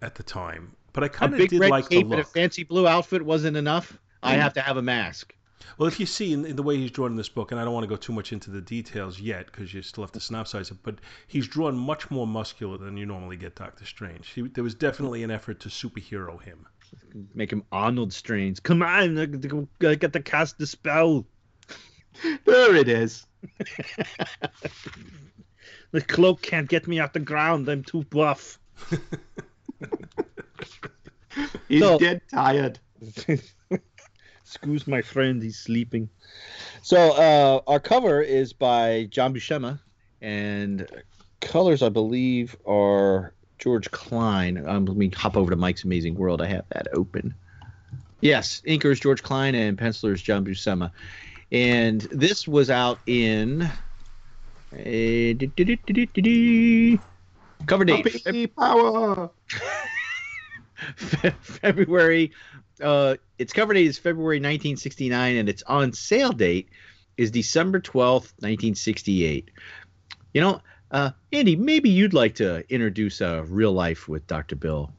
at the time. But I kind of did like the cape and a fancy blue outfit wasn't enough. I mm. have to have a mask. Well, if you see in, in the way he's drawn in this book, and I don't want to go too much into the details yet because you still have to synopsize it, but he's drawn much more muscular than you normally get Doctor Strange. He, there was definitely an effort to superhero him. Make him Arnold Strange. Come on, I got to cast the spell. There it is. The cloak can't get me off the ground. I'm too buff. He's So- dead tired. Excuse my friend, he's sleeping. So uh, our cover is by John Buscema, and colors I believe are George Klein. Um, let me hop over to Mike's Amazing World. I have that open. Yes, inker is George Klein and penciler is John Buscema, and this was out in. eh. Cover date power. February. Uh, its cover date is February 1969, and its on sale date is December 12th, 1968. You know, uh, Andy, maybe you'd like to introduce uh, real life with Dr. Bill.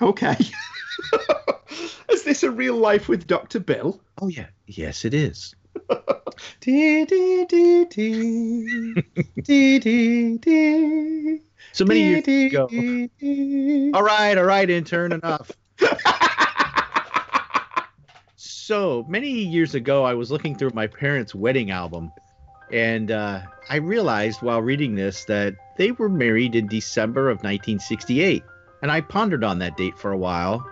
Okay. is this a real life with Dr. Bill? Oh yeah, yes, it is. So many years ago. All right, all right, intern, enough. so many years ago, I was looking through my parents' wedding album, and uh, I realized while reading this that they were married in December of 1968. And I pondered on that date for a while,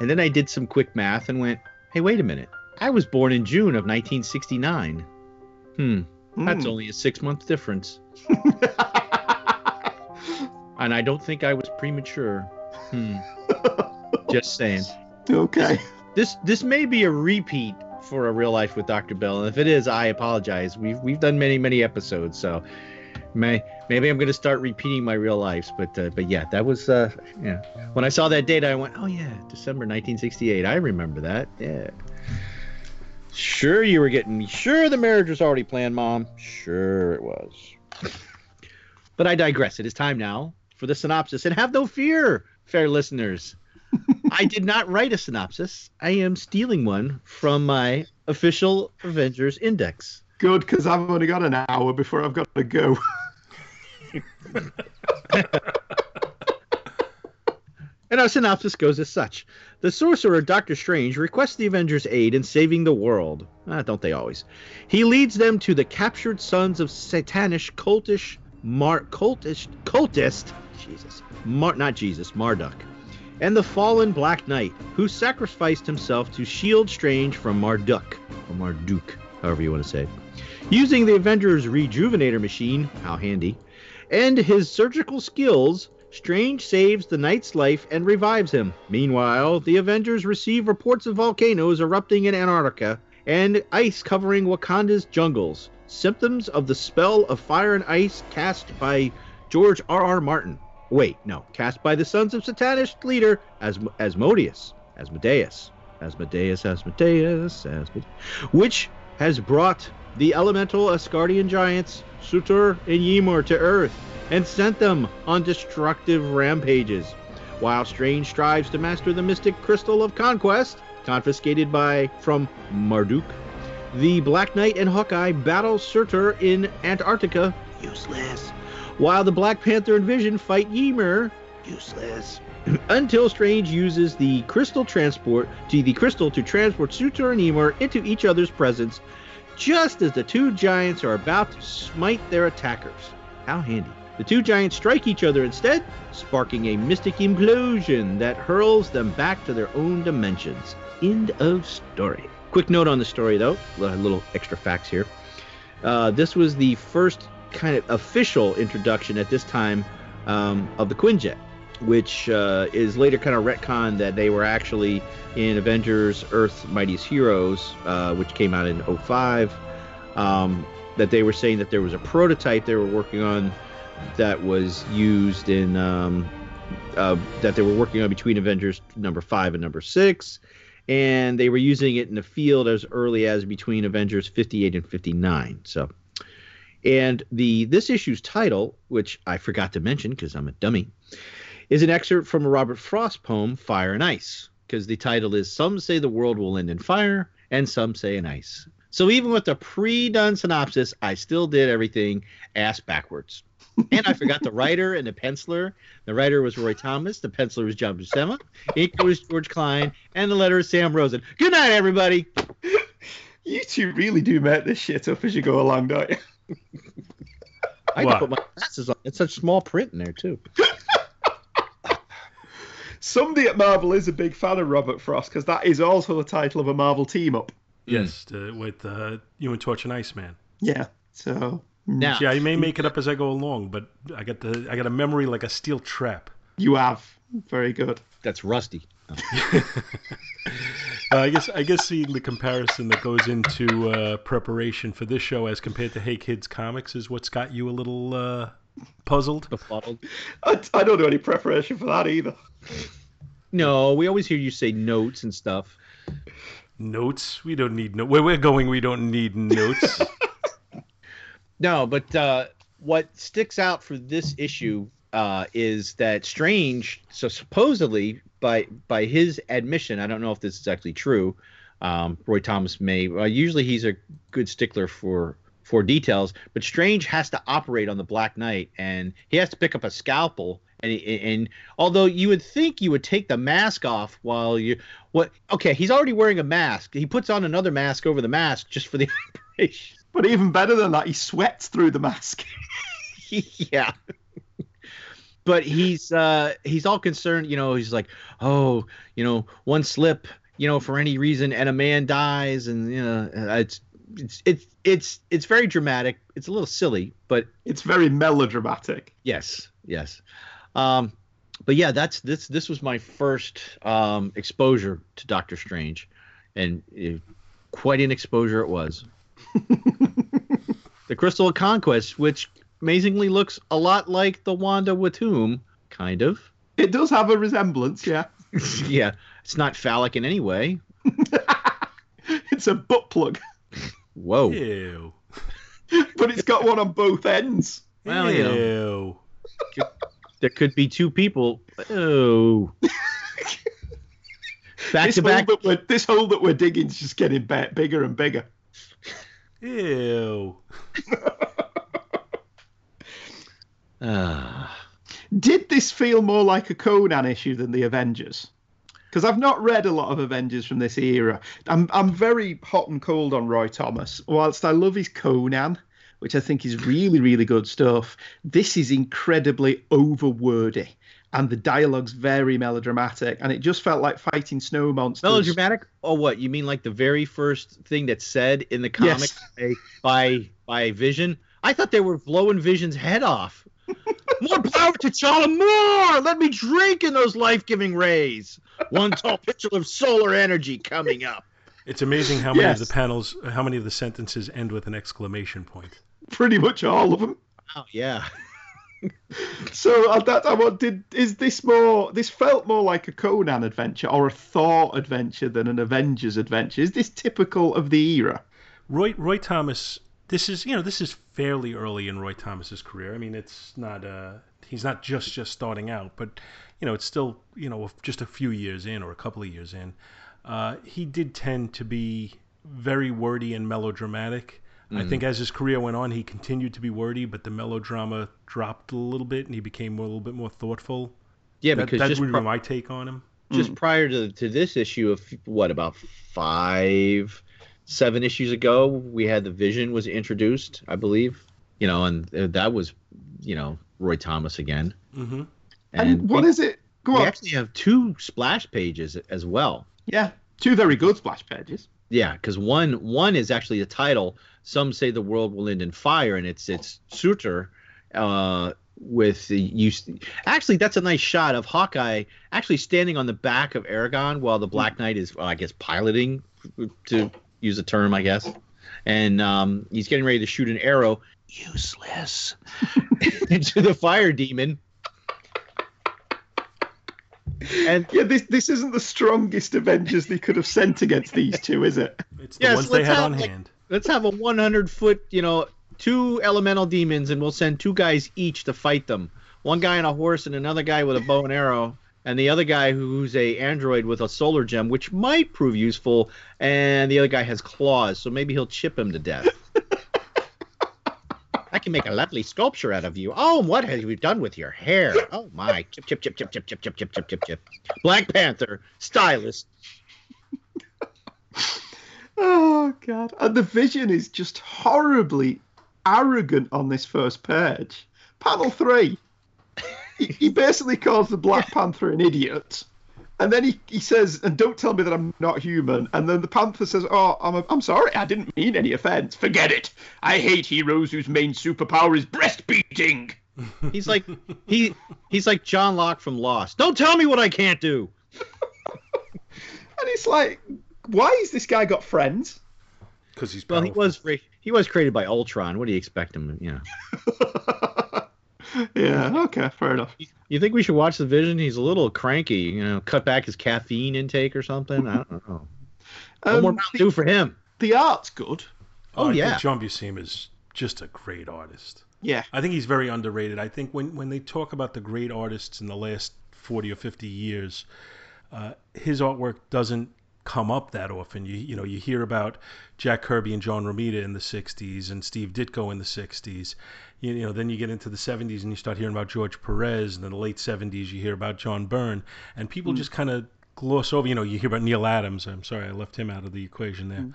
and then I did some quick math and went, hey, wait a minute. I was born in June of 1969. Hmm, that's Hmm. only a six month difference. And I don't think I was premature. Hmm. Just saying. okay. This this may be a repeat for a real life with Dr. Bell, and if it is, I apologize. We've we've done many many episodes, so may maybe I'm going to start repeating my real lives. But uh, but yeah, that was uh yeah. When I saw that date, I went, oh yeah, December 1968. I remember that. Yeah. Sure, you were getting. Sure, the marriage was already planned, Mom. Sure, it was. But I digress. It is time now for the synopsis, and have no fear, fair listeners. I did not write a synopsis. I am stealing one from my official Avengers Index. Good, because I've only got an hour before I've got to go. And our synopsis goes as such The sorcerer Doctor Strange requests the Avengers' aid in saving the world. Ah, don't they always? He leads them to the captured sons of Satannish cultish Mar cultish cultist Jesus. Mar not Jesus, Marduk. And the fallen Black Knight, who sacrificed himself to shield Strange from Marduk, or Marduk, however you want to say. Using the Avengers' rejuvenator machine, how handy, and his surgical skills, Strange saves the Knight's life and revives him. Meanwhile, the Avengers receive reports of volcanoes erupting in Antarctica and ice covering Wakanda's jungles, symptoms of the spell of fire and ice cast by George R. R. Martin. Wait, no, cast by the sons of Satannish leader As- Asmodeus, Asmodeus, Asmodeus, Asmodeus, Asmodeus, which has brought the elemental Asgardian giants Surtur and Ymir to Earth and sent them on destructive rampages. While Strange strives to master the mystic crystal of conquest, confiscated by from Marduk, the Black Knight and Hawkeye battle Surtur in Antarctica, useless. While the Black Panther and Vision fight Ymir, useless. Until Strange uses the crystal transport to the crystal to transport Surtur and Ymir into each other's presence, just as the two giants are about to smite their attackers. How handy. The two giants strike each other instead, sparking a mystic implosion that hurls them back to their own dimensions. End of story. Quick note on the story, though, a little extra facts here. Uh, this was the first kind of official introduction at this time um, of the Quinjet, which uh, is later kind of retconned that they were actually in Avengers Earth's Mightiest Heroes, uh, which came out in 05. Um, that they were saying that there was a prototype they were working on that was used in um, uh, that they were working on between Avengers number five and number six, and they were using it in the field as early as between Avengers 58 and 59. So, and the this issue's title, which I forgot to mention because I'm a dummy, is an excerpt from a Robert Frost poem, Fire and Ice, because the title is Some Say the World Will End in Fire, and Some Say in Ice. So even with the pre-done synopsis, I still did everything ass backwards. and I forgot the writer and the penciler. The writer was Roy Thomas. The penciler was John Buscema. Inker was George Klein. And the letter is Sam Rosen. Good night, everybody. You two really do make this shit up as you go along, don't you? I had What? to put my glasses on. It's such small print in there, too. Somebody at Marvel is a big fan of Robert Frost because that is also the title of a Marvel team up. Yes, uh, with uh, you and Torch and Iceman. Yeah. So Now, Yeah, I may make it up as I go along, but I got the I got a memory like a steel trap. you have very good. that's Rusty. Uh, I guess I guess seeing the comparison that goes into uh, preparation for this show as compared to Hey Kids comics is what's got you a little uh, puzzled. Befuddled. I, I don't do any preparation for that either. No, we always hear you say notes and stuff. Notes? We don't need no. Where we're going, we don't need notes. No, but uh, what sticks out for this issue uh, is that Strange. So supposedly, by by his admission, I don't know if this is actually true. Um, Roy Thomas may. Uh, usually, he's a good stickler for for details, but Strange has to operate on the Black Knight, and he has to pick up a scalpel. And, and although you would think you would take the mask off while you what okay he's already wearing a mask he puts on another mask over the mask just for the operation But even better than that, he sweats through the mask. yeah. But he's uh he's all concerned, you know, he's like, "Oh, you know, one slip, you know, for any reason and a man dies and you know, it's it's it's it's it's very dramatic. It's a little silly, but It's very melodramatic. yes, yes. Um but yeah, that's this this was my first um exposure to Doctor Strange and uh, quite an exposure it was. the Crystal of Conquest, which amazingly looks a lot like the Wand of Watoomb, kind of. It does have a resemblance, yeah. yeah, it's not phallic in any way. It's a butt plug, Whoa. Ew. but it's got one on both ends. Well, you know, Ew. There could be two people. Oh. back this, to back. that we're, this hole that we're digging is just getting bigger and bigger. Ew. Ah. Did this feel more like a Conan issue than the Avengers? Because I've not read a lot of Avengers from this era. I'm I'm very hot and cold on Roy Thomas. Whilst I love his Conan, which I think is really really good stuff, this is incredibly overwordy. And the dialogue's very melodramatic, and it just felt like fighting snow monsters. Melodramatic? Oh, what? You mean like the very first thing that's said in the comic Yes. by, by by Vision? I thought they were blowing Vision's head off. more power to T'Challa, more! Let me drink in those life-giving rays. One tall pitcher of solar energy coming up. It's amazing how many Yes. of the panels, how many of the sentences end with an exclamation point. Pretty much all of them. Oh yeah. So uh, that I what did is this more? This felt more like a Conan adventure or a Thor adventure than an Avengers adventure. Is this typical of the era? Roy Roy Thomas. This is you know this is fairly early in Roy Thomas's career. I mean it's not uh he's not just just starting out, but you know it's still you know just a few years in or a couple of years in. Uh, he did tend to be very wordy and melodramatic. I think as his career went on, he continued to be wordy, but the melodrama dropped a little bit, and he became a little bit more thoughtful. Yeah, that, because that just would be my take on him. just prior to, to this issue of what about five seven issues ago we had the vision was introduced i believe you know and uh, that was you know roy thomas again hmm And, what we, is it? Go we on. actually have two splash pages as well Yeah, two very good splash pages. Yeah because one one is actually the title some say the world will end in fire and it's it's Surtur uh with the use actually that's a nice shot of hawkeye actually standing on the back of Aragorn while the black knight is well, i guess piloting to use a term i guess. And um, he's getting ready to shoot an arrow useless into the fire demon and Yeah, this this isn't the strongest Avengers they could have sent against these two, is it? It's the Yes, ones they had have, on like, hand. let's have a 100 foot, you know, two elemental demons, and we'll send two guys each to fight them. One guy on a horse and another guy with a bow and arrow, and the other guy who's a android with a solar gem, which might prove useful. And the other guy has claws, so maybe he'll chip him to death. I can make a lovely sculpture out of you. Oh, what have you done with your hair? Oh my! Chip, chip, chip, chip, chip, chip, chip, chip, chip, chip, chip. Black Panther, stylist. Oh god! And the Vision is just horribly arrogant on this first page. Panel three. He, he basically calls the Black Panther an idiot. And then he, he says, and don't tell me that I'm not human. And then the Panther says, oh, I'm, I'm sorry, I didn't mean any offense. Forget it. I hate heroes whose main superpower is breastbeating. He's like he he's like John Locke from Lost. Don't tell me what I can't do. And it's like, why has this guy got friends? Because he's Well, he was he was created by Ultron. What do you expect him? You know. yeah, okay, fair enough. You think we should watch the Vision? He's a little cranky. You know, cut back his caffeine intake or something. I don't know. What Um, more Mountain Dew for him? the art's good. Oh, I yeah. think John Buscema is just a great artist. Yeah. I think he's very underrated. I think when, when they talk about the great artists in the last 40 or 50 years, uh, his artwork doesn't come up that often. You you know you hear about Jack Kirby and John Romita in the 60s and Steve Ditko in the 60s. You, you know then you get into the 70s and you start hearing about George Perez and in the late 70s you hear about John Byrne and people just kind of gloss over. You know you hear about Neal Adams. I'm sorry I left him out of the equation there,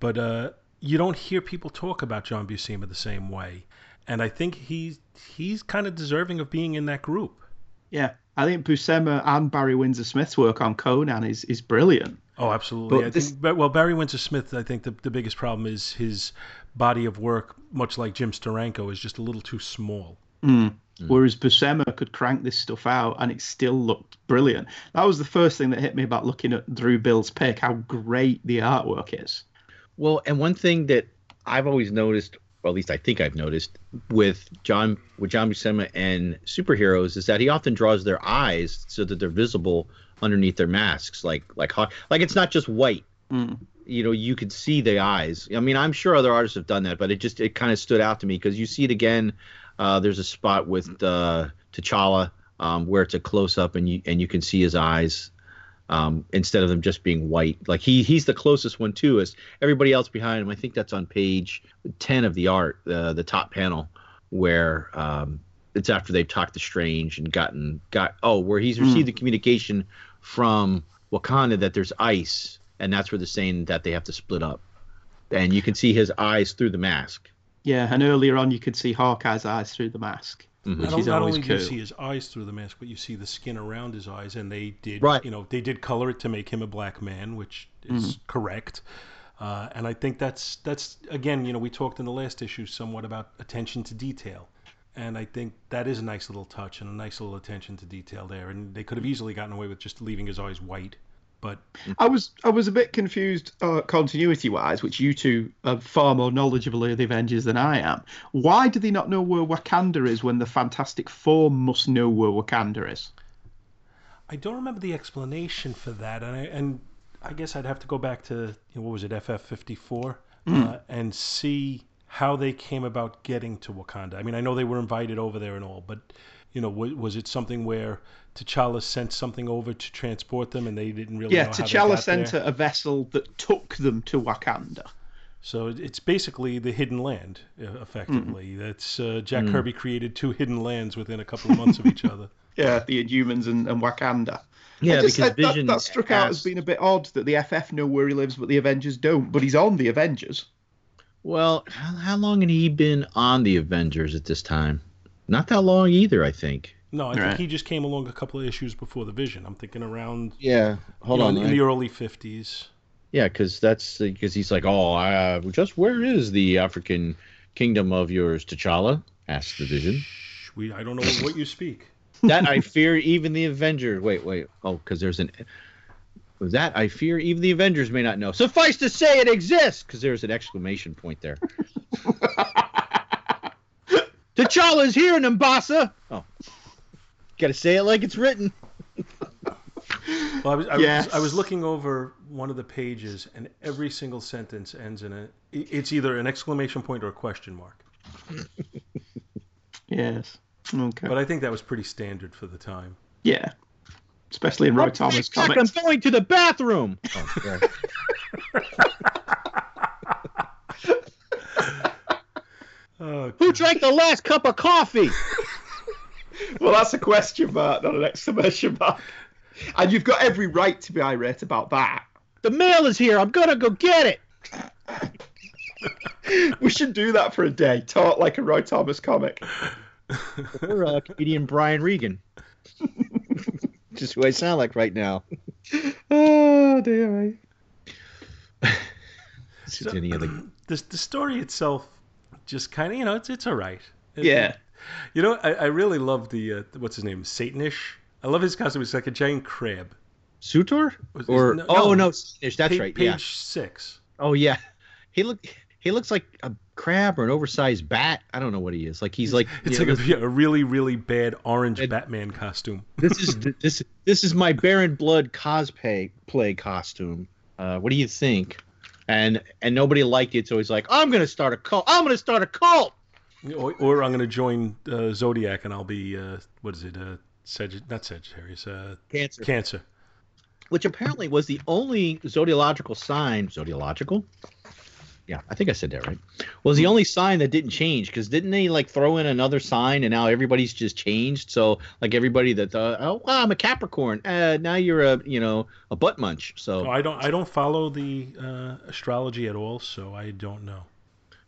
but uh, you don't hear people talk about John Buscema the same way. And I think he's he's kind of deserving of being in that group. Yeah, I think Buscema and Barry Windsor Smith's work on Conan is is brilliant. Oh, absolutely. But I this- think, well, Barry Windsor Smith, I think the, the biggest problem is his body of work, much like Jim Steranko, is just a little too small. Mm. Mm. Whereas Buscema could crank this stuff out and it still looked brilliant. That was the first thing that hit me about looking at Drew Bill's pick, how great the artwork is. Well, and one thing that I've always noticed, or at least I think I've noticed, with John with John Buscema and superheroes is that he often draws their eyes so that they're visible underneath their masks, like like like it's not just white. You know, you could see the eyes. I mean, I'm sure other artists have done that, but it just it kind of stood out to me because you see it again. Uh, there's a spot with uh, T'Challa um, where it's a close up and you and you can see his eyes um, instead of them just being white. Like he he's the closest one to us. Everybody else behind him, I think that's on page ten of the art, uh, the top panel, where um, it's after they've talked to Strange and gotten got oh where he's received the communication from Wakanda that there's ice and that's where they're saying that they have to split up, and you can see his eyes through the mask. Yeah, and earlier on you could see Hawkeye's eyes through the mask, Mhm. which Not, is not always only do cool. you see his eyes through the mask, but you see the skin around his eyes, and they did, Right. you know, they did color it to make him a black man, which is correct. Uh, and I think that's that's again, you know, we talked in the last issue somewhat about attention to detail, and I think that is a nice little touch and a nice little attention to detail there. And they could have easily gotten away with just leaving his eyes white, but I was I was a bit confused uh, continuity wise, which you two are far more knowledgeable of the Avengers than I am. Why do they not know where Wakanda is when the Fantastic Four must know where Wakanda is? I don't remember the explanation for that, and I, and I guess I'd have to go back to you know, what was it, FF54, uh, and see how they came about getting to Wakanda. I mean, I know they were invited over there and all, but you know, was, was it something where T'Challa sent something over to transport them, and they didn't really Yeah, know how they T'Challa got sent there? a, a vessel that took them to Wakanda. So it's basically the hidden land, uh, effectively. That's uh, Jack Mm. Kirby created two hidden lands within a couple of months of each other. Yeah, the Inhumans and, and Wakanda. Yeah, just, because I- that- Vision that, struck out as being a bit odd that the FF know where he lives, but the Avengers don't. But he's on the Avengers. Well, how, how long had he been on the Avengers at this time? Not that long either, I think. No, I Right. think he just came along a couple of issues before the Vision. I'm thinking around Yeah, hold you know, on. in, in the early 50s. Yeah, because that's because he's like, oh, uh, just where is the African kingdom of yours, T'Challa? asked the Vision. Shh, We, I don't know what you speak. that I fear even the Avengers. Wait, wait. Oh, because there's an. That I fear even the Avengers may not know. Suffice to say, it exists because there's an exclamation point there. T'Challa is here, Nambasa. Oh, got to say it like it's written. Well, I was, I, Yes. was, I was looking over one of the pages, and every single sentence ends in a. It's either an exclamation point or a question mark. Yes. Okay. But I think that was pretty standard for the time. yeah. Especially in Roy Thomas Back, I'm going to the bathroom. Oh, right. Oh, Who drank the last cup of coffee? Well, that's a question mark, not an exclamation mark. And you've got every right to be irate about that. The mail is here. I'm gonna go get it. We should do that for a day. Talk like a Roy Thomas comic. Or uh, comedian Brian Regan. Just who I sound like right now. Oh damn me. Is any other? the, the story itself just kind of, you know, it's, it's all right. It- Yeah. You know, I, I really love the, uh, what's his name, Satannish. I love his costume. It's like a giant crab. Surtur? Was- Or no, oh no. no, Spanish, that's Pa- right. Page Yeah. six. Oh yeah. He look. He looks like a crab or an oversized bat. I don't know what he is. Like he's like. It's you know, like a, a really, really bad orange It- Batman costume. this is this this is my Baron Blood cosplay play costume. Uh, what do you think? And and nobody liked it, so he's like, I'm gonna start a cult. I'm gonna start a cult. Or, or I'm going to join uh, Zodiac and I'll be, uh, what is it, uh, Sagitt- not Sagittarius, uh, Cancer. Cancer. which apparently was the only zodiological sign. Zodiological? Yeah, I think I said that right. Was the only sign that didn't change because didn't they like throw in another sign and now everybody's just changed? So like everybody that thought, oh, wow, I'm a Capricorn. Uh, now you're a you know a butt munch. So Oh, I don't, I don't follow the uh, astrology at all, so I don't know.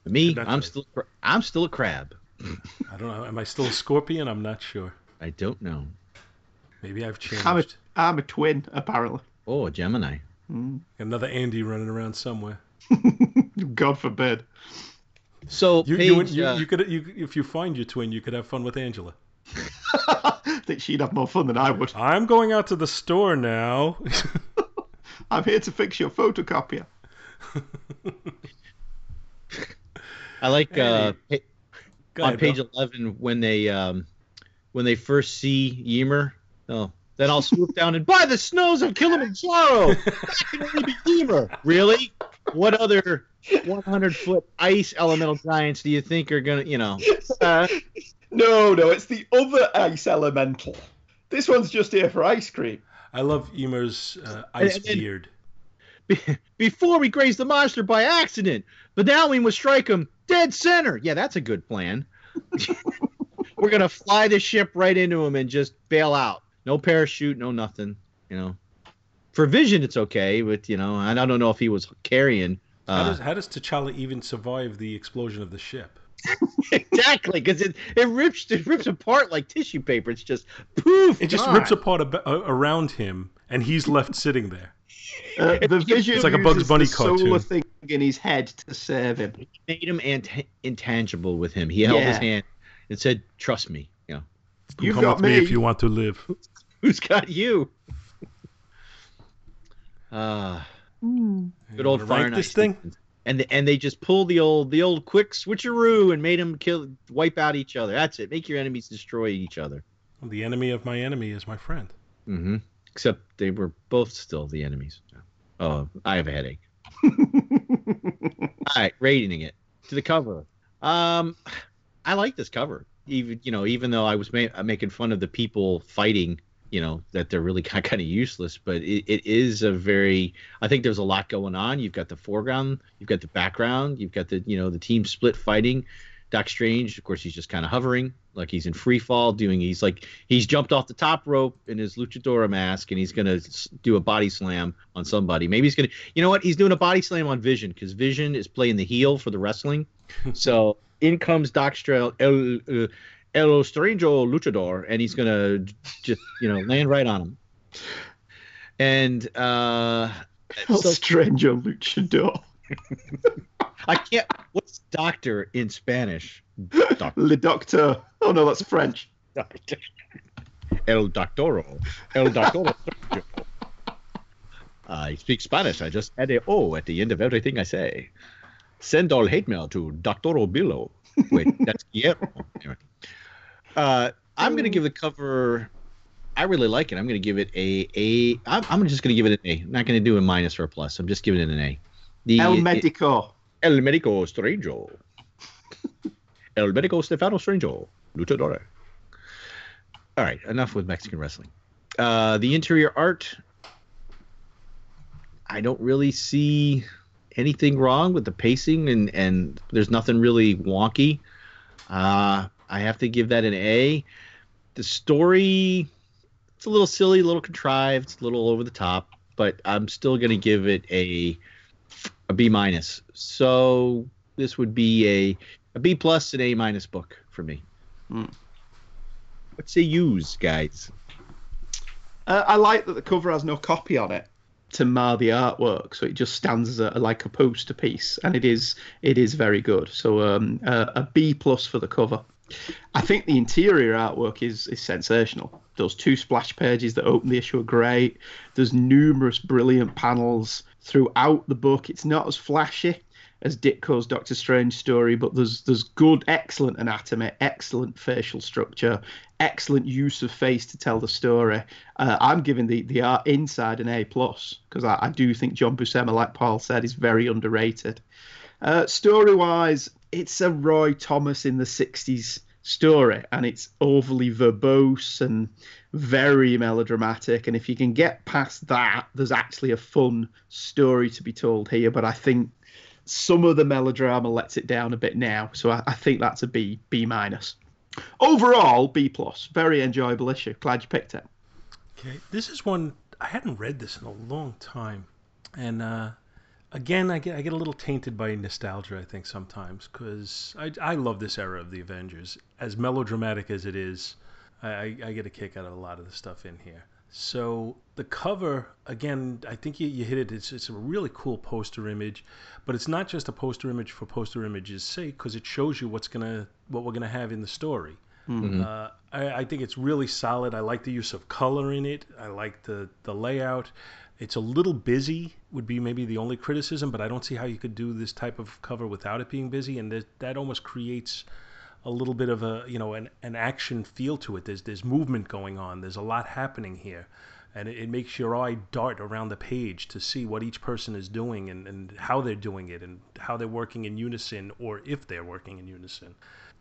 me, I'm right. still I'm still a crab. I don't know. Am I still a Scorpion? I'm not sure. I don't know. Maybe I've changed. I'm a, I'm a twin, apparently. Oh, a Gemini. Another Andy running around somewhere. God forbid. So You, page, you, you, uh, you could, you, if you find your twin, you could have fun with Angela. think she'd have more fun than I would. I'm going out to the store now. I'm here to fix your photocopier. I like uh, pa- on ahead, page Bill. 11 when they um when they first see Ymir. Oh, then I'll swoop down and by the snows of Kilimanjaro. That can only be Ymir. Really? What other 100 foot ice elemental giants do you think are gonna, you know? Uh, No, no, it's the other ice elemental. This one's just here for ice cream. I love Ymir's uh, ice And- and- beard. be- before we graze the monster by accident, but now we must strike him dead center. Yeah, that's a good plan. We're gonna fly the ship right into him and just bail out. No parachute, no nothing. You know, for Vision it's okay, but you know, I don't know if he was carrying. How Uh, does how does T'Challa even survive the explosion of the ship? exactly, because it, it rips it rips apart like tissue paper. It's just poof. It just gone. rips apart ab- a- around him, and he's left sitting there. Uh, the vision It's like a Bugs Bunny the solar thing in his head to save him. made him ant- intangible with him. He held his hand and said, "Trust me." You know, You've Come got with me me. if you want to live. who's got you? Uh, good old fire this thing? And the, and they just pull the old the old quick switcheroo and made them kill wipe out each other. That's it. Make your enemies destroy each other. The enemy of my enemy is my friend. Mm-hmm. Except they were both still the enemies. Oh, I have a headache. All right, rating it to the cover. Um, I like this cover. Even you know, even though I was ma- making fun of the people fighting, you know, that they're really kind of useless, but it, it is a very. I think there's a lot going on. You've got the foreground, you've got the background, you've got the you know the team split fighting. Doc Strange, of course, he's just kind of hovering, like he's in free fall, doing. He's like he's jumped off the top rope in his luchadora mask, and he's gonna do a body slam on somebody. Maybe he's gonna, you know what? He's doing a body slam on Vision because Vision is playing the heel for the wrestling. so in comes Doc Strange, El, El Strango Luchador, and he's gonna just you know land right on him. And uh, Oh, so luchador. I can't. What's doctor in Spanish? Doctor. Le Doctor. Oh no, that's French. Doctor. El Doctoro. El Doctoro. I speak Spanish. I just add a O at the end of everything I say. Send all hate mail to Doctoro Billo. Wait, that's Guillermo. Uh, I'm going to give the cover. I really like it. I'm going to give it a A. I'm, I'm just going to give it an A. I'm not going to do a minus or a plus. I'm just giving it an A. The, El it- Medico. El Medico Strango. El Medico Stefano Strango. Luchador. All right, enough with Mexican wrestling. Uh, the interior art, I don't really see anything wrong with the pacing, and, and there's nothing really wonky. Uh, I have to give that an A. The story, it's a little silly, a little contrived, it's a little over the top, but I'm still going to give it a a B minus. So this would be a a B plus and A minus book for me. Hmm. What's they use, guys? Uh, I like that the cover has no copy on it to mar the artwork, so it just stands as a, like a poster piece, and it is it is very good. So um, uh, a B plus for the cover. I think the interior artwork is is sensational. Those two splash pages that open the issue are great. There's numerous brilliant panels throughout the book. It's not as flashy as Ditko's Doctor Strange story, but there's there's good, excellent anatomy, excellent facial structure, excellent use of face to tell the story. Uh, I'm giving the the art inside an A plus because I, I do think John Buscema, like Paul said, is very underrated. Uh, story wise, it's a Roy Thomas in the 60s story, and it's overly verbose and very melodramatic. And if you can get past that, there's actually a fun story to be told here. But I think some of the melodrama lets it down a bit now, so I, I think that's a B B minus. Overall, B plus. Very enjoyable issue. Glad you picked it. Okay, this is one I hadn't read this in a long time, and uh, again, I get I get a little tainted by nostalgia. I think sometimes because I I love this era of the Avengers. As melodramatic as it is, I, I, get a kick out of a lot of the stuff in here. So the cover again, I think you, you hit it. It's it's a really cool poster image, but it's not just a poster image for poster image's sake because it shows you what's gonna what we're gonna have in the story. Uh, I, I think it's really solid. I like the use of color in it. I like the the layout. It's a little busy would be maybe the only criticism, but I don't see how you could do this type of cover without it being busy, and that that almost creates a little bit of a you know an, an action feel to it. There's there's movement going on. There's a lot happening here, and it, it makes your eye dart around the page to see what each person is doing and, and how they're doing it and how they're working in unison or if they're working in unison.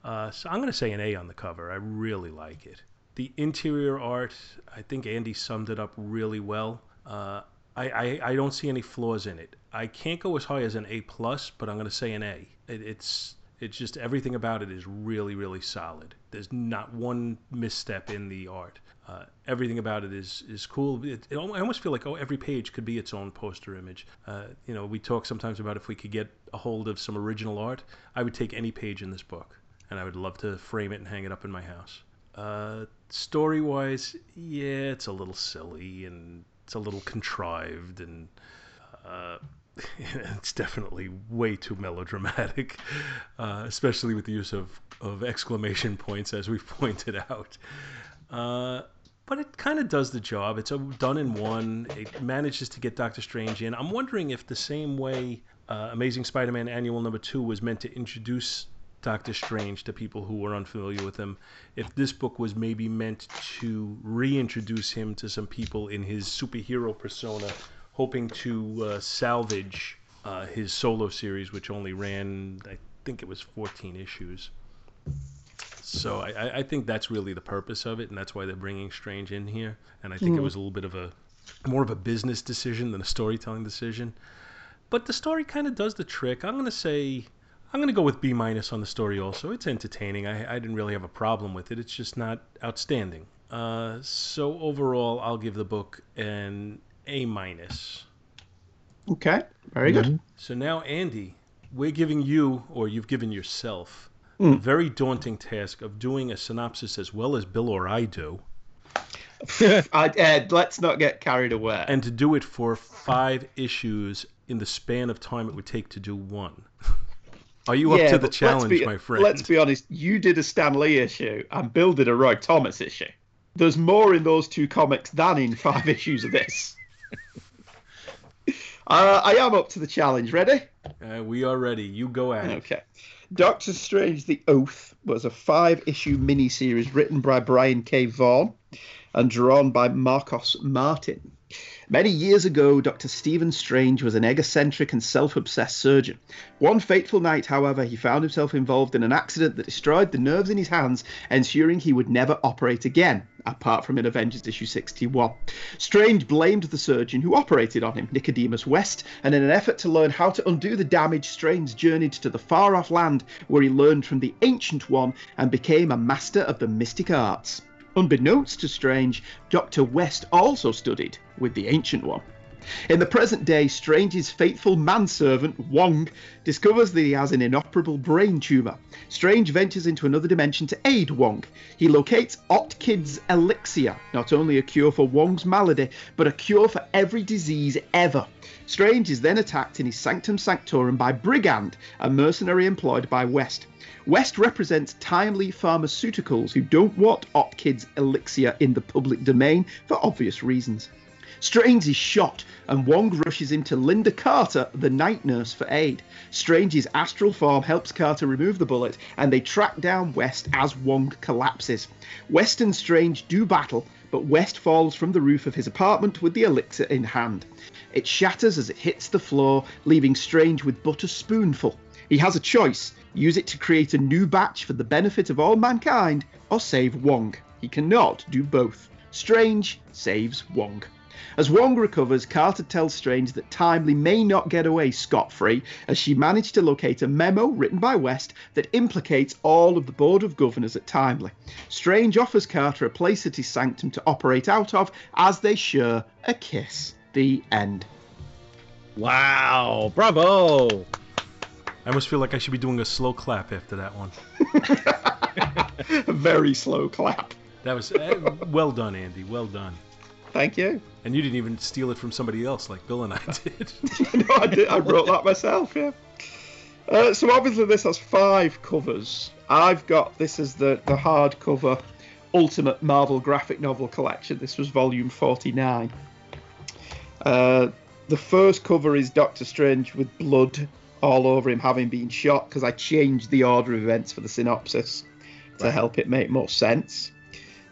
Uh, so I'm going to say an A on the cover. I really like it. The interior art, I think Andy summed it up really well. Uh, I, I, I don't see any flaws in it. I can't go as high as an A plus, but I'm going to say an A. It, it's It's just everything about it is really, really solid. There's not one misstep in the art. Uh, everything about it is is cool. It, it, I almost feel like oh, every page could be its own poster image. Uh, you know, we talk sometimes about if we could get a hold of some original art. I would take any page in this book, and I would love to frame it and hang it up in my house. Uh, story wise, yeah, it's a little silly and it's a little contrived and. Uh, it's definitely way too melodramatic, uh, especially with the use of, of exclamation points, as we've pointed out. Uh, but it kind of does the job. It's a done in one. It manages to get Doctor Strange in. I'm wondering if the same way uh, Amazing Spider-Man Annual Number Two was meant to introduce Doctor Strange to people who were unfamiliar with him, if this book was maybe meant to reintroduce him to some people in his superhero persona hoping to uh, salvage uh, his solo series, which only ran, I think it was 14 issues. So I, I think that's really the purpose of it, and that's why they're bringing Strange in here. And I think mm. it was a little bit of a more of a business decision than a storytelling decision. But the story kind of does the trick. I'm gonna say I'm gonna go with B minus on the story. Also, it's entertaining. I, I didn't really have a problem with it. It's just not outstanding. Uh, so overall, I'll give the book an a minus. Okay, very good. Mm-hmm. So now, Andy, we're giving you, or you've given yourself, mm. a very daunting task of doing a synopsis as well as Bill or I do. I, Ed, let's not get carried away. And to do it for five issues in the span of time it would take to do one. Are you yeah, up to the challenge, be, my friend? Let's be honest. You did a Stan Lee issue, and Bill did a Roy Thomas issue. There's more in those two comics than in five issues of this. Uh, I am up to the challenge. Ready? Uh, we are ready. You go at it. Okay. Doctor Strange: The Oath was a five-issue miniseries written by Brian K. Vaughan and drawn by Marcos Martin. Many years ago, Dr. Stephen Strange was an egocentric and self obsessed surgeon. One fateful night, however, he found himself involved in an accident that destroyed the nerves in his hands, ensuring he would never operate again, apart from in Avengers issue 61. Strange blamed the surgeon who operated on him, Nicodemus West, and in an effort to learn how to undo the damage, Strange journeyed to the far off land where he learned from the Ancient One and became a master of the mystic arts. Unbeknownst to Strange, Dr. West also studied with the Ancient One. In the present day, Strange's faithful manservant, Wong, discovers that he has an inoperable brain tumour. Strange ventures into another dimension to aid Wong. He locates Otkid's elixir, not only a cure for Wong's malady, but a cure for every disease ever. Strange is then attacked in his Sanctum Sanctorum by Brigand, a mercenary employed by West. West represents timely pharmaceuticals who don't want Otkid's elixir in the public domain for obvious reasons. Strange is shot, and Wong rushes into Linda Carter, the night nurse, for aid. Strange's astral form helps Carter remove the bullet, and they track down West as Wong collapses. West and Strange do battle, but West falls from the roof of his apartment with the elixir in hand. It shatters as it hits the floor, leaving Strange with but a spoonful. He has a choice use it to create a new batch for the benefit of all mankind, or save Wong. He cannot do both. Strange saves Wong. As Wong recovers, Carter tells Strange that Timely may not get away scot free, as she managed to locate a memo written by West that implicates all of the Board of Governors at Timely. Strange offers Carter a place at his sanctum to operate out of as they share a kiss. The end. Wow, bravo! I almost feel like I should be doing a slow clap after that one. a very slow clap. That was uh, well done, Andy. Well done. Thank you. And you didn't even steal it from somebody else like Bill and I did. no, I did. I wrote that myself. Yeah. Uh, so obviously this has five covers. I've got this is the the hardcover Ultimate Marvel graphic novel collection. This was volume 49. Uh, the first cover is Doctor Strange with blood all over him having been shot because I changed the order of events for the synopsis to help it make more sense.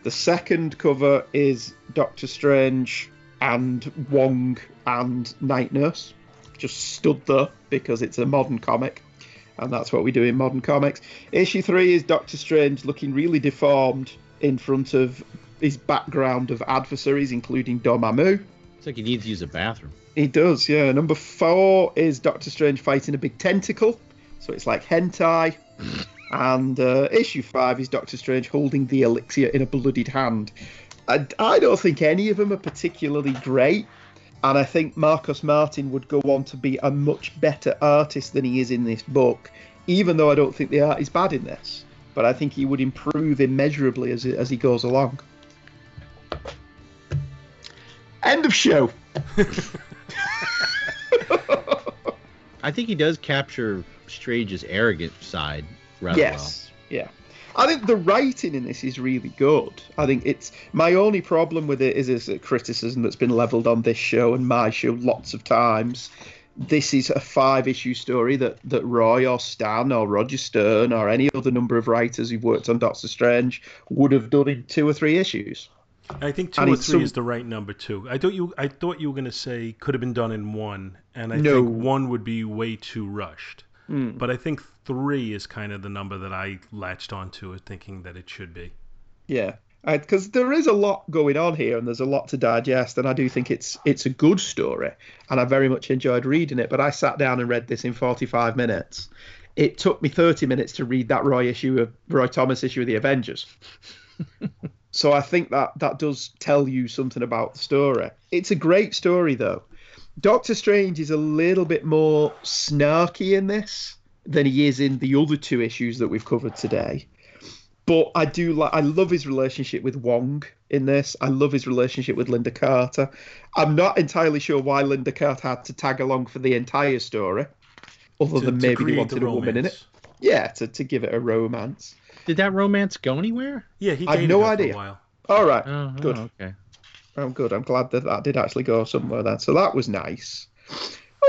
The second cover is Doctor Strange and Wong and Night Nurse. Just stood there because it's a modern comic, and that's what we do in modern comics. Issue three is Doctor Strange looking really deformed in front of his background of adversaries, including Dormammu. It's like he needs to use a bathroom. He does, yeah. Number four is Doctor Strange fighting a big tentacle. So it's like hentai. and uh, issue five is Doctor Strange holding the elixir in a bloodied hand. I, I don't think any of them are particularly great, and I think Marcos Martin would go on to be a much better artist than he is in this book, even though I don't think the art is bad in this. But I think he would improve immeasurably as, as he goes along. End of show. I think he does capture Strange's arrogant side rather yes. Yeah. I think the writing in this is really good. I think it's my only problem with it is, is a criticism that's been leveled on this show and my show lots of times. This is a five issue story that, that Roy or Stan or Roger Stern or any other number of writers who've worked on Doctor Strange would have done in two or three issues. I think two or three some- is the right number too. I thought you I thought you were gonna say could have been done in one, and I No. think one would be way too rushed. Hmm. But I think three is kind of the number that I latched onto, thinking that it should be. Yeah, because there is a lot going on here, and there's a lot to digest, and I do think it's it's a good story, and I very much enjoyed reading it. But I sat down and read this in 45 minutes. It took me 30 minutes to read that Roy issue of Roy Thomas issue of the Avengers. so I think that that does tell you something about the story. It's a great story though. Doctor Strange is a little bit more snarky in this than he is in the other two issues that we've covered today. But I do like I love his relationship with Wong in this. I love his relationship with Linda Carter. I'm not entirely sure why Linda Carter had to tag along for the entire story, other To- than maybe he wanted a woman in it. Romance. Yeah, to, to give it a romance. Did that romance go anywhere? Yeah, he I've no her idea. All right, Oh, oh, good. okay. I'm good. I'm glad that that did actually go somewhere then. So that was nice.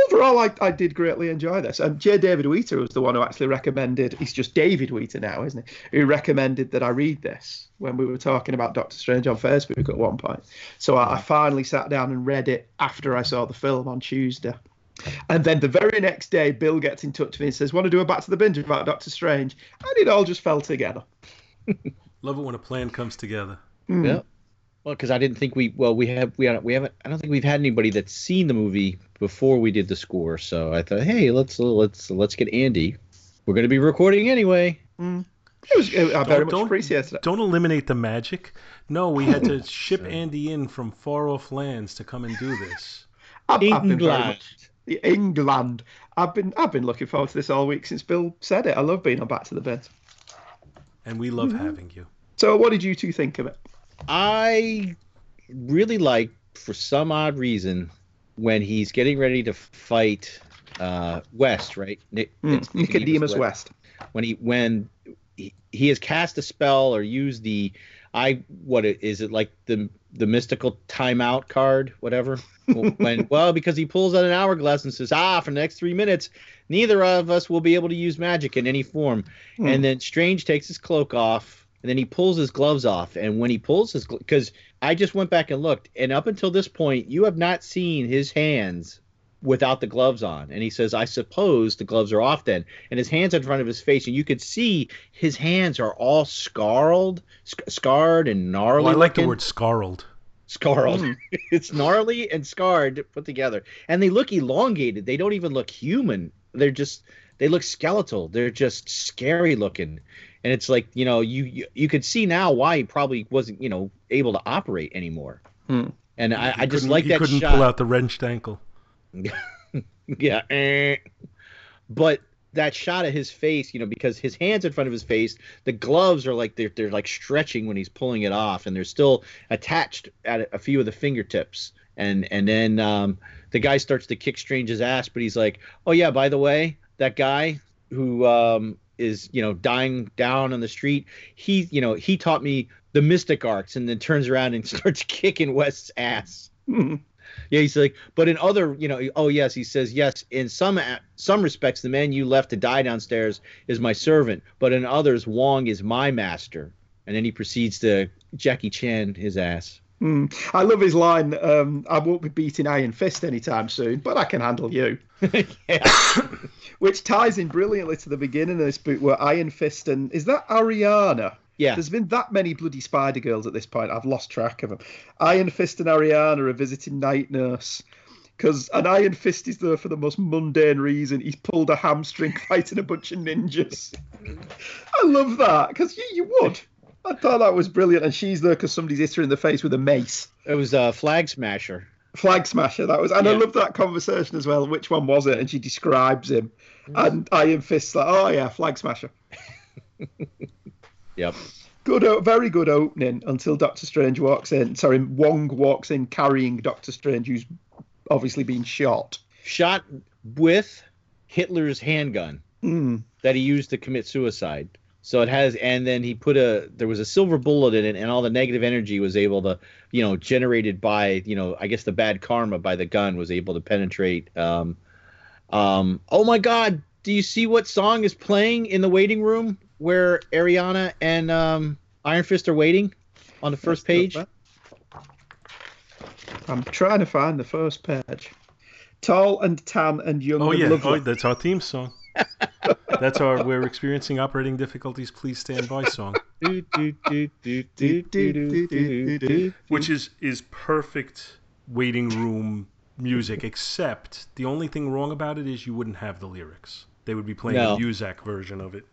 Overall, I, I did greatly enjoy this. And J. David Wheater was the one who actually recommended. He's just David Wheater now, isn't he? Who recommended that I read this when we were talking about Doctor Strange on Facebook at one point. So I, I finally sat down and read it after I saw the film on Tuesday. And then the very next day, Bill gets in touch with me and says, "Want to do a back to the binge about Doctor Strange?" And it all just fell together. Love it when a plan comes together. Mm. Yeah. Well, because I didn't think we well we have we haven't we haven't I don't think we've had anybody that's seen the movie before we did the score. So I thought, hey, let's let's let's get Andy. We're going to be recording anyway. It was. I very Don't- much don't- appreciated it. Don't eliminate the magic. No, we had to ship Andy in from far off lands to come and do this. I've, I've been very much England. I've been I've been looking forward to this all week since Bill said it. I love being on Back to the Bins. And we love Mm-hmm. having you. So, what did you two think of it? I really like, for some odd reason, when he's getting ready to fight uh, West, right? Nick, Mm, Nicodemus West. When he when he, he has cast a spell or used the I what it, is it like the the mystical timeout card, whatever. when well, because he pulls out an hourglass and says, "Ah, for the next three minutes, neither of us will be able to use magic in any form." Hmm. And then Strange takes his cloak off, and then he pulls his gloves off. And when he pulls his, because I just went back and looked, and up until this point, you have not seen his hands without the gloves on. And he says, "I suppose the gloves are off then." And his hands in front of his face, and you could see his hands are all scarred, sc- scarred and gnarly. Well, I like the word scarled. Scarled. Mm. it's gnarly and scarred put together. And they look elongated. They don't even look human. They're just they look skeletal. They're just scary looking. And it's like, you know, you you, you could see now why he probably wasn't, you know, able to operate anymore. Hmm. And I, I just couldn't- like he that couldn't shot. pull out the wrenched ankle. yeah. eh. But that shot of his face, you know, because his hands in front of his face, the gloves are like they're they're like stretching when he's pulling it off, and they're still attached at a few of the fingertips. And and then um, the guy starts to kick Strange's ass, but he's like, "Oh yeah, by the way, that guy who um, is you know dying down on the street, he you know he taught me the mystic arts," and then turns around and starts kicking West's ass. Yeah, he's like, but in other, you know, oh yes, he says yes. In some some respects, the man you left to die downstairs is my servant, but in others, Wong is my master. And then he proceeds to Jackie Chan his ass. Hmm. I love his line. Um, I won't be beating Iron Fist anytime soon, but I can handle you. Which ties in brilliantly to the beginning of this book, where Iron Fist and is that Araña? Yeah. There's been that many bloody Spider Girls at this point. I've lost track of them. Iron Fist and Araña are visiting Night Nurse. because an Iron Fist is there for the most mundane reason. He's pulled a hamstring fighting a bunch of ninjas. I love that because you, you would. I thought that was brilliant, and she's there because somebody's hit her in the face with a mace. It was a flag smasher. Flag smasher, that was, and I Yeah. love that conversation as well. Which one was it? And she describes him, mm. and Iron Fist's like, "Oh yeah, flag smasher." Yep. Good, very good opening until Doctor Strange walks in. Sorry, Wong walks in carrying Doctor Strange, who's obviously been shot. Shot with Hitler's handgun Mm. that he used to commit suicide. So it has, and then he put a there was a silver bullet in it, and all the negative energy was able to, you know, generated by, you know, I guess the bad karma by the gun was able to penetrate. Um, um, oh my God, do you see what song is playing in the waiting room where Araña and um, Iron Fist are waiting on the first page? I'm trying to find the first page. Tall and tan and young. Oh and yeah, lovely. Oh, that's our theme song. that's our "We're experiencing operating difficulties. Please stand by" song. Which is is perfect waiting room music. Except the only thing wrong about it is you wouldn't have the lyrics. They would be playing no. a Muzak version of it.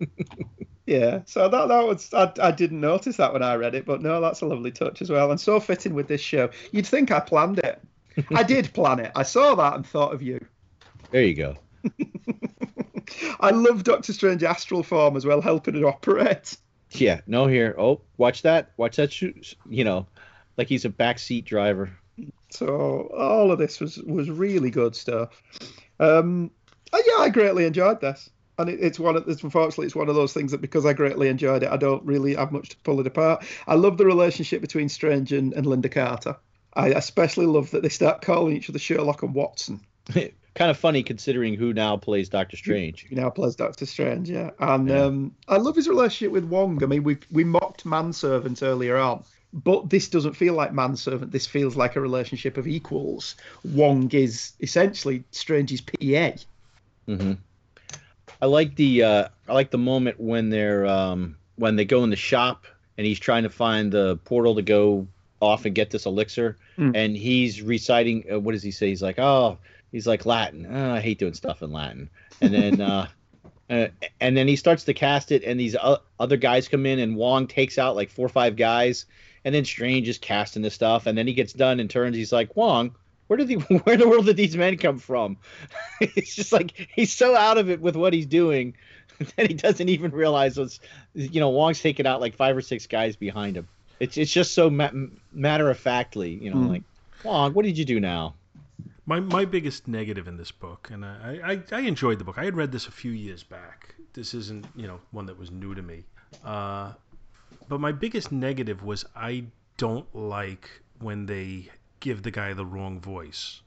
Yeah, so that that was I, I didn't notice that when I read it, but no, that's a lovely touch as well, and so fitting with this show. You'd think I planned it. I did plan it. I saw that and thought of you. There you go. I love Doctor Strange astral form as well, helping it operate. Yeah, no here. Oh, watch that. Watch that shoot. You know, like he's a backseat driver. So all of this was was really good stuff. Um, uh, yeah, I greatly enjoyed this, and it, it's one of it's, unfortunately it's one of those things that because I greatly enjoyed it, I don't really have much to pull it apart. I love the relationship between Strange and, and Linda Carter. I especially love that they start calling each other Sherlock and Watson. kind of funny considering who now plays Doctor Strange. He now plays Doctor Strange, yeah. And Yeah. Um, I love his relationship with Wong. I mean, we we mocked manservant earlier on, but this doesn't feel like manservant. This feels like a relationship of equals. Wong is essentially Strange's PA. Hmm I like the uh, I like the moment when they're um, when they go in the shop and he's trying to find the portal to go off and get this elixir, Mm. and he's reciting. Uh, what does he say? He's like, oh, he's like Latin. Oh, I hate doing stuff in Latin. And then uh, uh, and then he starts to cast it, and these other guys come in, and Wong takes out like four or five guys, and then Strange is casting this stuff, and then he gets done and turns. He's like, Wong, where did the where in the world did these men come from? it's just like he's so out of it with what he's doing that he doesn't even realize what's you know Wong's taking out like five or six guys behind him. It's it's just so ma- matter of factly, you know, Mm. like Wong, what did you do now? My my biggest negative in this book, and I, I, I enjoyed the book. I had read this a few years back. This isn't you know one that was new to me. Uh, but my biggest negative was I don't like when they give the guy the wrong voice.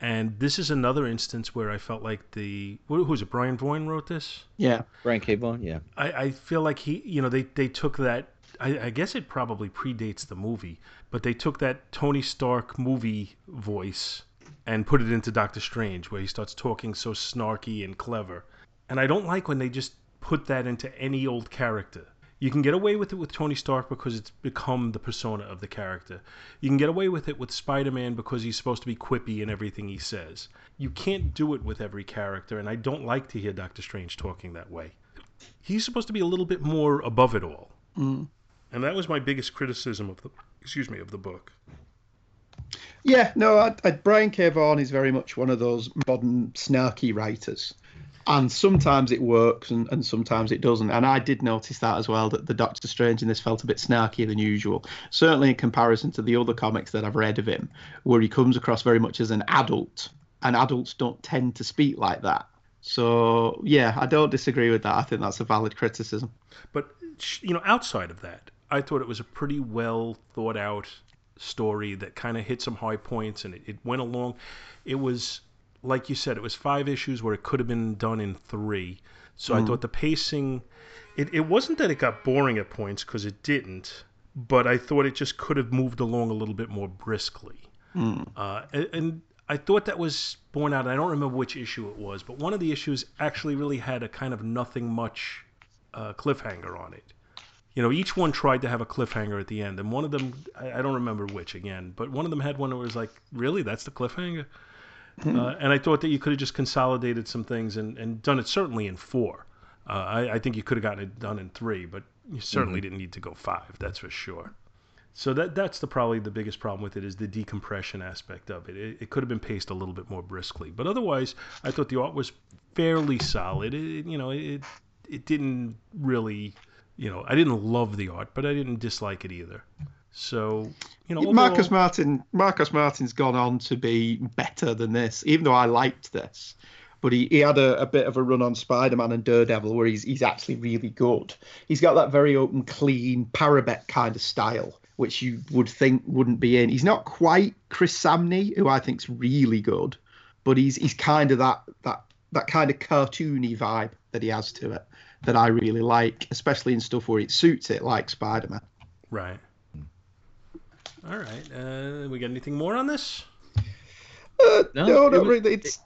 And this is another instance where I felt like the who who's it? Brian Voyne wrote this. Yeah. Brian K. Vaughan, yeah. I, I feel like he, you know, they, they took that. I, I guess it probably predates the movie, but they took that Tony Stark movie voice and put it into Doctor Strange, where he starts talking so snarky and clever. And I don't like when they just put that into any old character. You can get away with it with Tony Stark because it's become the persona of the character. You can get away with it with Spider Man because he's supposed to be quippy in everything he says. You can't do it with every character, and I don't like to hear Doctor Strange talking that way he's supposed to be a little bit more above it all. Mm. And that was my biggest criticism of the excuse me of the book. Yeah, no, I, I, Brian K. Vaughan is very much one of those modern snarky writers. And sometimes it works and, and sometimes it doesn't. And I did notice that as well, that the Doctor Strange in this felt a bit snarkier than usual. Certainly in comparison to the other comics that I've read of him, where he comes across very much as an adult. And adults don't tend to speak like that. So, yeah, I don't disagree with that. I think that's a valid criticism. But you know, outside of that, I thought it was a pretty well thought out story that kind of hit some high points and it, it went along. It was like you said, it was five issues where it could have been done in three. So I thought the pacing, it, it wasn't that it got boring at points because it didn't, but I thought it just could have moved along a little bit more briskly. Uh, and, and I thought that was borne out. I don't remember which issue it was, but one of the issues actually really had a kind of nothing much uh, cliffhanger on it. you know, each one tried to have a cliffhanger at the end, and one of them, I, I don't remember which again, but one of them had one that was like, really, that's the cliffhanger. Uh, and I thought that you could have just consolidated some things and, and done it certainly in four. Uh, I, I think you could have gotten it done in three, but you certainly didn't need to go five. That's for sure. So that that's the probably the biggest problem with it is the decompression aspect of it. It, it could have been paced a little bit more briskly, but otherwise, I thought the art was fairly solid. It, you know, it it didn't really, you know, I didn't love the art, but I didn't dislike it either. So you know, Marcos overall- Martin, Marcos Martin's gone on to be better than this, even though I liked this. But he, he had a, a bit of a run on Spider Man and Daredevil where he's he's actually really good. He's got that very open, clean, parabet kind of style, which you would think wouldn't be in. He's not quite Chris Samnee, who I think's really good, but he's he's kind of that that that kind of cartoony vibe that he has to it that I really like, especially in stuff where it suits it, like Spider Man. right. All right. Uh, we got anything more on this? Uh, No, no, it was- really. It's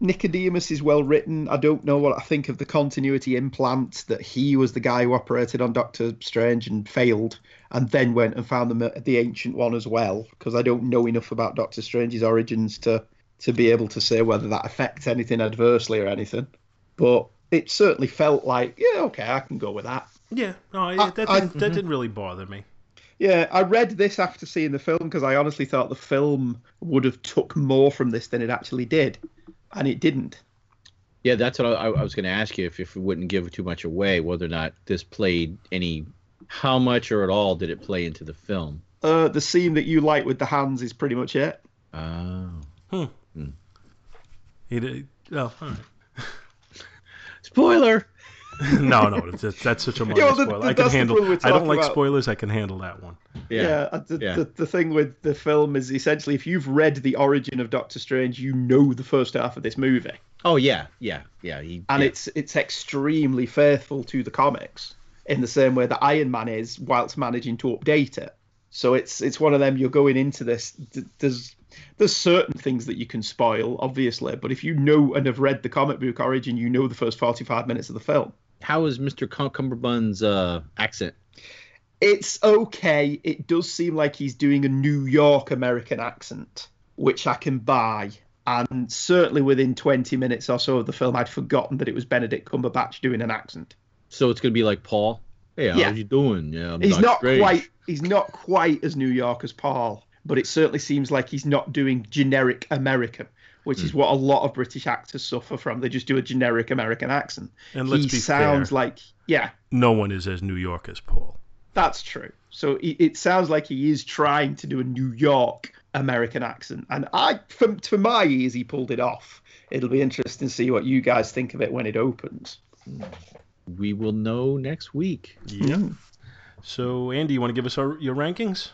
Nicodemus is well written. I don't know what I think of the continuity implant that he was the guy who operated on Doctor Strange and failed, and then went and found the the ancient one as well. Because I don't know enough about Doctor Strange's origins to to be able to say whether that affects anything adversely or anything. But it certainly felt like, yeah, okay, I can go with that. Yeah. No, I, I- that I- didn't, that didn't really bother me. Yeah, I read this after seeing the film because I honestly thought the film would have took more from this than it actually did, and it didn't. Yeah, that's what I, I was going to ask you if, if it wouldn't give too much away, whether or not this played any, how much or at all did it play into the film? Uh, the scene that you like with the hands is pretty much it. Oh. Hmm. He did, oh, all right. Spoiler! no, no, that's, that's such a minor Yeah, well, the- spoiler. the- I can handle. I don't like about. spoilers. I can handle that one. Yeah. uh, the, yeah. The, the thing with the film is essentially if you've read the origin of Doctor Strange, you know the first half of this movie, Oh, yeah, yeah, yeah. He, and yeah. it's it's extremely faithful to the comics in the same way that Iron Man is, whilst managing to update it. So it's it's one of them. You're going into this. th- There's there's certain things that you can spoil, obviously, but if you know and have read the comic book origin, you know the first 45 minutes of the film. How is Mr. Cum- Cumberbund's uh, accent? It's okay. It does seem like he's doing a New York American accent, which I can buy. And certainly within 20 minutes or so of the film, I'd forgotten that it was Benedict Cumberbatch doing an accent. So it's going to be like Paul? Hey, how Yeah. you doing? Yeah, I'm He's not Strange. quite. He's not quite as New York as Paul, but it certainly seems like he's not doing generic American, which is hmm. what a lot of British actors suffer from. They just do a generic American accent. And let's he be sounds fair. like yeah, No one is as New York as Paul. That's true. So it, it sounds like he is trying to do a New York American accent, and I, for, to my ears, he pulled it off. It'll be interesting to see what you guys think of it when it opens. We will know next week. Yeah. So, Andy, you want to give us our, your rankings?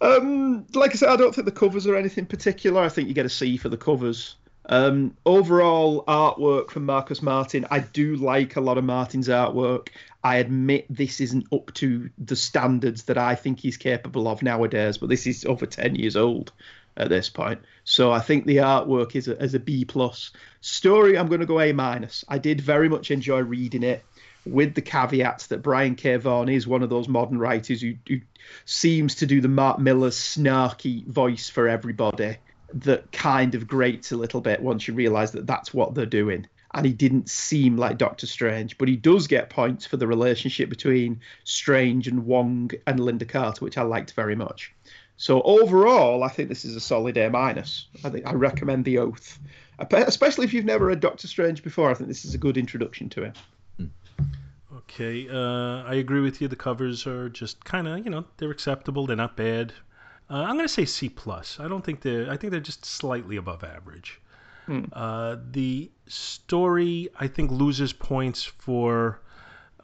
Um, like I said, I don't think the covers are anything particular. I think you get a C for the covers. Um, overall artwork from Marcos Martin, I do like a lot of Martin's artwork. I admit this isn't up to the standards that I think he's capable of nowadays, but this is over 10 years old at this point. So I think the artwork is a, is a B plus. Story, I'm going to go A minus. I did very much enjoy reading it with the caveats that Brian K. Vaughan is one of those modern writers who, who seems to do the Mark Millar snarky voice for everybody that kind of grates a little bit once you realize that that's what they're doing. And he didn't seem like Doctor Strange, but he does get points for the relationship between Strange and Wong and Linda Carter, which I liked very much. So overall, I think this is a solid A minus. I think I recommend the Oath, especially if you've never read Doctor Strange before. I think this is a good introduction to him. Okay, uh, I agree with you. The covers are just kind of, you know, they're acceptable. They're not bad. Uh, I'm going to say C plus. I don't think they're. I think they're just slightly above average. Uh, the story, I think, loses points for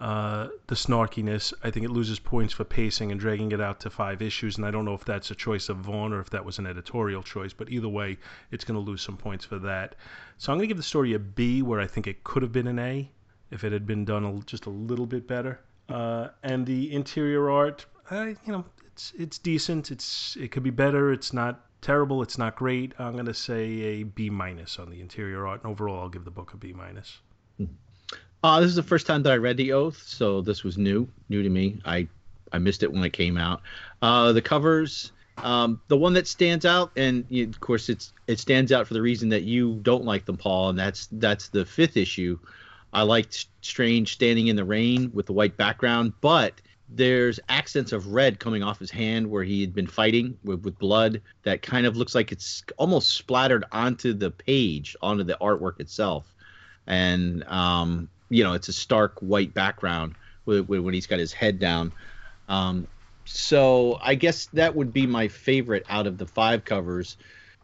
uh, the snarkiness. I think it loses points for pacing and dragging it out to five issues. And I don't know if that's a choice of Vaughan or if that was an editorial choice. But either way, it's going to lose some points for that. So I'm going to give the story a B, where I think it could have been an A if it had been done a, just a little bit better. Uh, and the interior art, I, you know, it's it's decent. It's it could be better. It's not terrible. It's not great. I'm gonna say a B minus on the interior art. And overall, I'll give the book a B minus. Uh, this is the first time that I read The Oath, so this was new, new to me. I I missed it when it came out. Uh, the covers, um, the one that stands out, and of course it's it stands out for the reason that you don't like them, Paul, and that's that's the fifth issue. I liked Strange standing in the rain with the white background, but there's accents of red coming off his hand where he had been fighting with, with blood that kind of looks like it's almost splattered onto the page, onto the artwork itself. And, um, you know, it's a stark white background when he's got his head down. Um, so I guess that would be my favorite out of the five covers.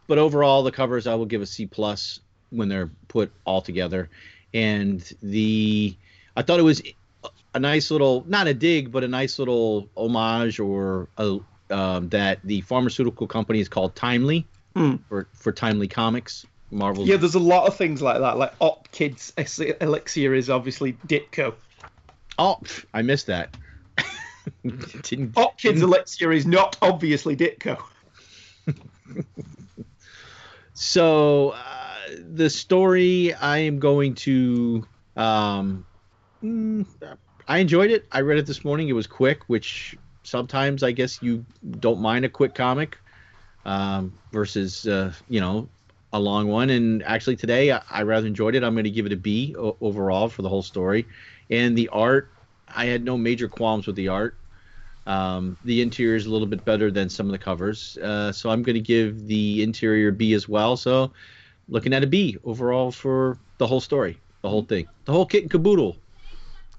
But overall, the covers I will give a C plus when they're put all together. And the I thought it was a nice little not a dig but a nice little homage or a, um, that the pharmaceutical company is called timely Hmm. for for timely comics marvel Yeah, there's a lot of things like that. Like Otkid's Elixir is obviously Ditko. oh i missed that Didn't- Otkid's Elixir is not obviously Ditko. so uh, the story i am going to um mm, i enjoyed it. I read it this morning. It was quick which sometimes i guess you don't mind a quick comic um, versus uh, you know a long one. And actually today i, I rather enjoyed it. I'm going to give it a b o- overall for the whole story. And the art i had no major qualms with the art. Um, the interior is a little bit better than some of the covers, uh, so I'm going to give the interior B as well. So, looking at a B overall for the whole story, the whole thing, the whole kit and caboodle.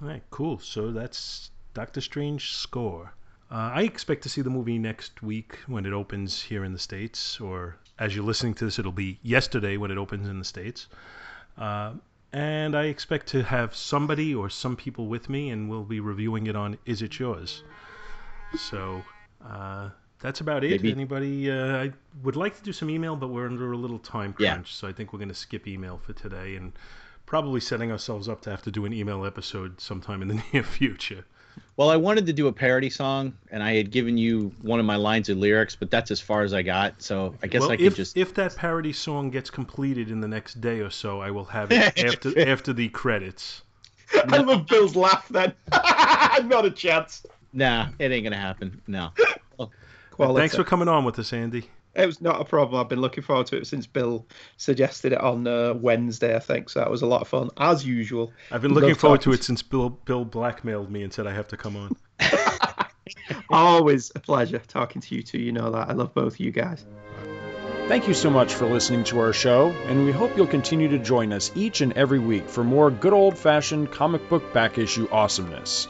All right, cool. So that's Doctor Strange score. Uh, I expect to see the movie next week when it opens here in the States, or as you're listening to this, it'll be yesterday when it opens in the States. Uh, and I expect to have somebody or some people with me, and we'll be reviewing it on Is It Yours? So uh, that's about it. Maybe- Anybody? Uh, I would like to do some email, but we're under a little time Yeah. crunch, so I think we're going to skip email for today and probably setting ourselves up to have to do an email episode sometime in the near future. Well, I wanted to do a parody song, and I had given you one of my lines of lyrics, but that's as far as I got. So I guess well, I could if, just. if that parody song gets completed in the next day or so, I will have it after after the credits. I love Bill's laugh then. not a chance. Nah, it ain't gonna happen. No. Quality. Thanks for coming on with us, Andy. It was not a problem. I've been looking forward to it since Bill suggested it on uh, Wednesday, I think. So that was a lot of fun, as usual. I've been Love looking forward to it since Bill Bill blackmailed me and said I have to come on. Always a pleasure talking to you two. You know that. I love both of you guys. Thank you so much for listening to our show, and we hope you'll continue to join us each and every week for more good old fashioned comic book back issue awesomeness.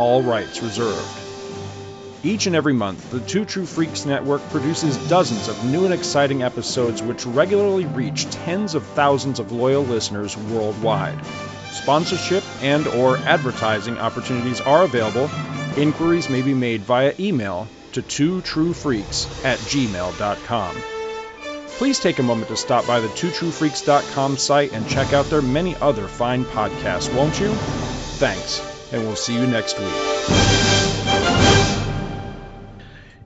all rights reserved. Each and every month, the Two True Freaks Network produces dozens of new and exciting episodes which regularly reach tens of thousands of loyal listeners worldwide. Sponsorship and or advertising opportunities are available. Inquiries may be made via email to twotruefreaks at gmail.com. Please take a moment to stop by the twotruefreaks.com site and check out their many other fine podcasts, won't you? Thanks, and we'll see you next week.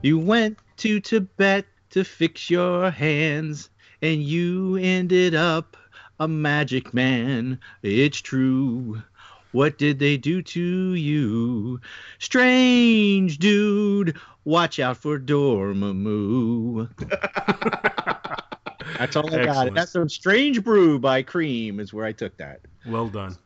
You went to Tibet to fix your hands, and you ended up a magic man. It's true. What did they do to you? Strange dude. Watch out for Dormammu. That's all I got. That's some Strange Brew by Cream is where I took that. Well done.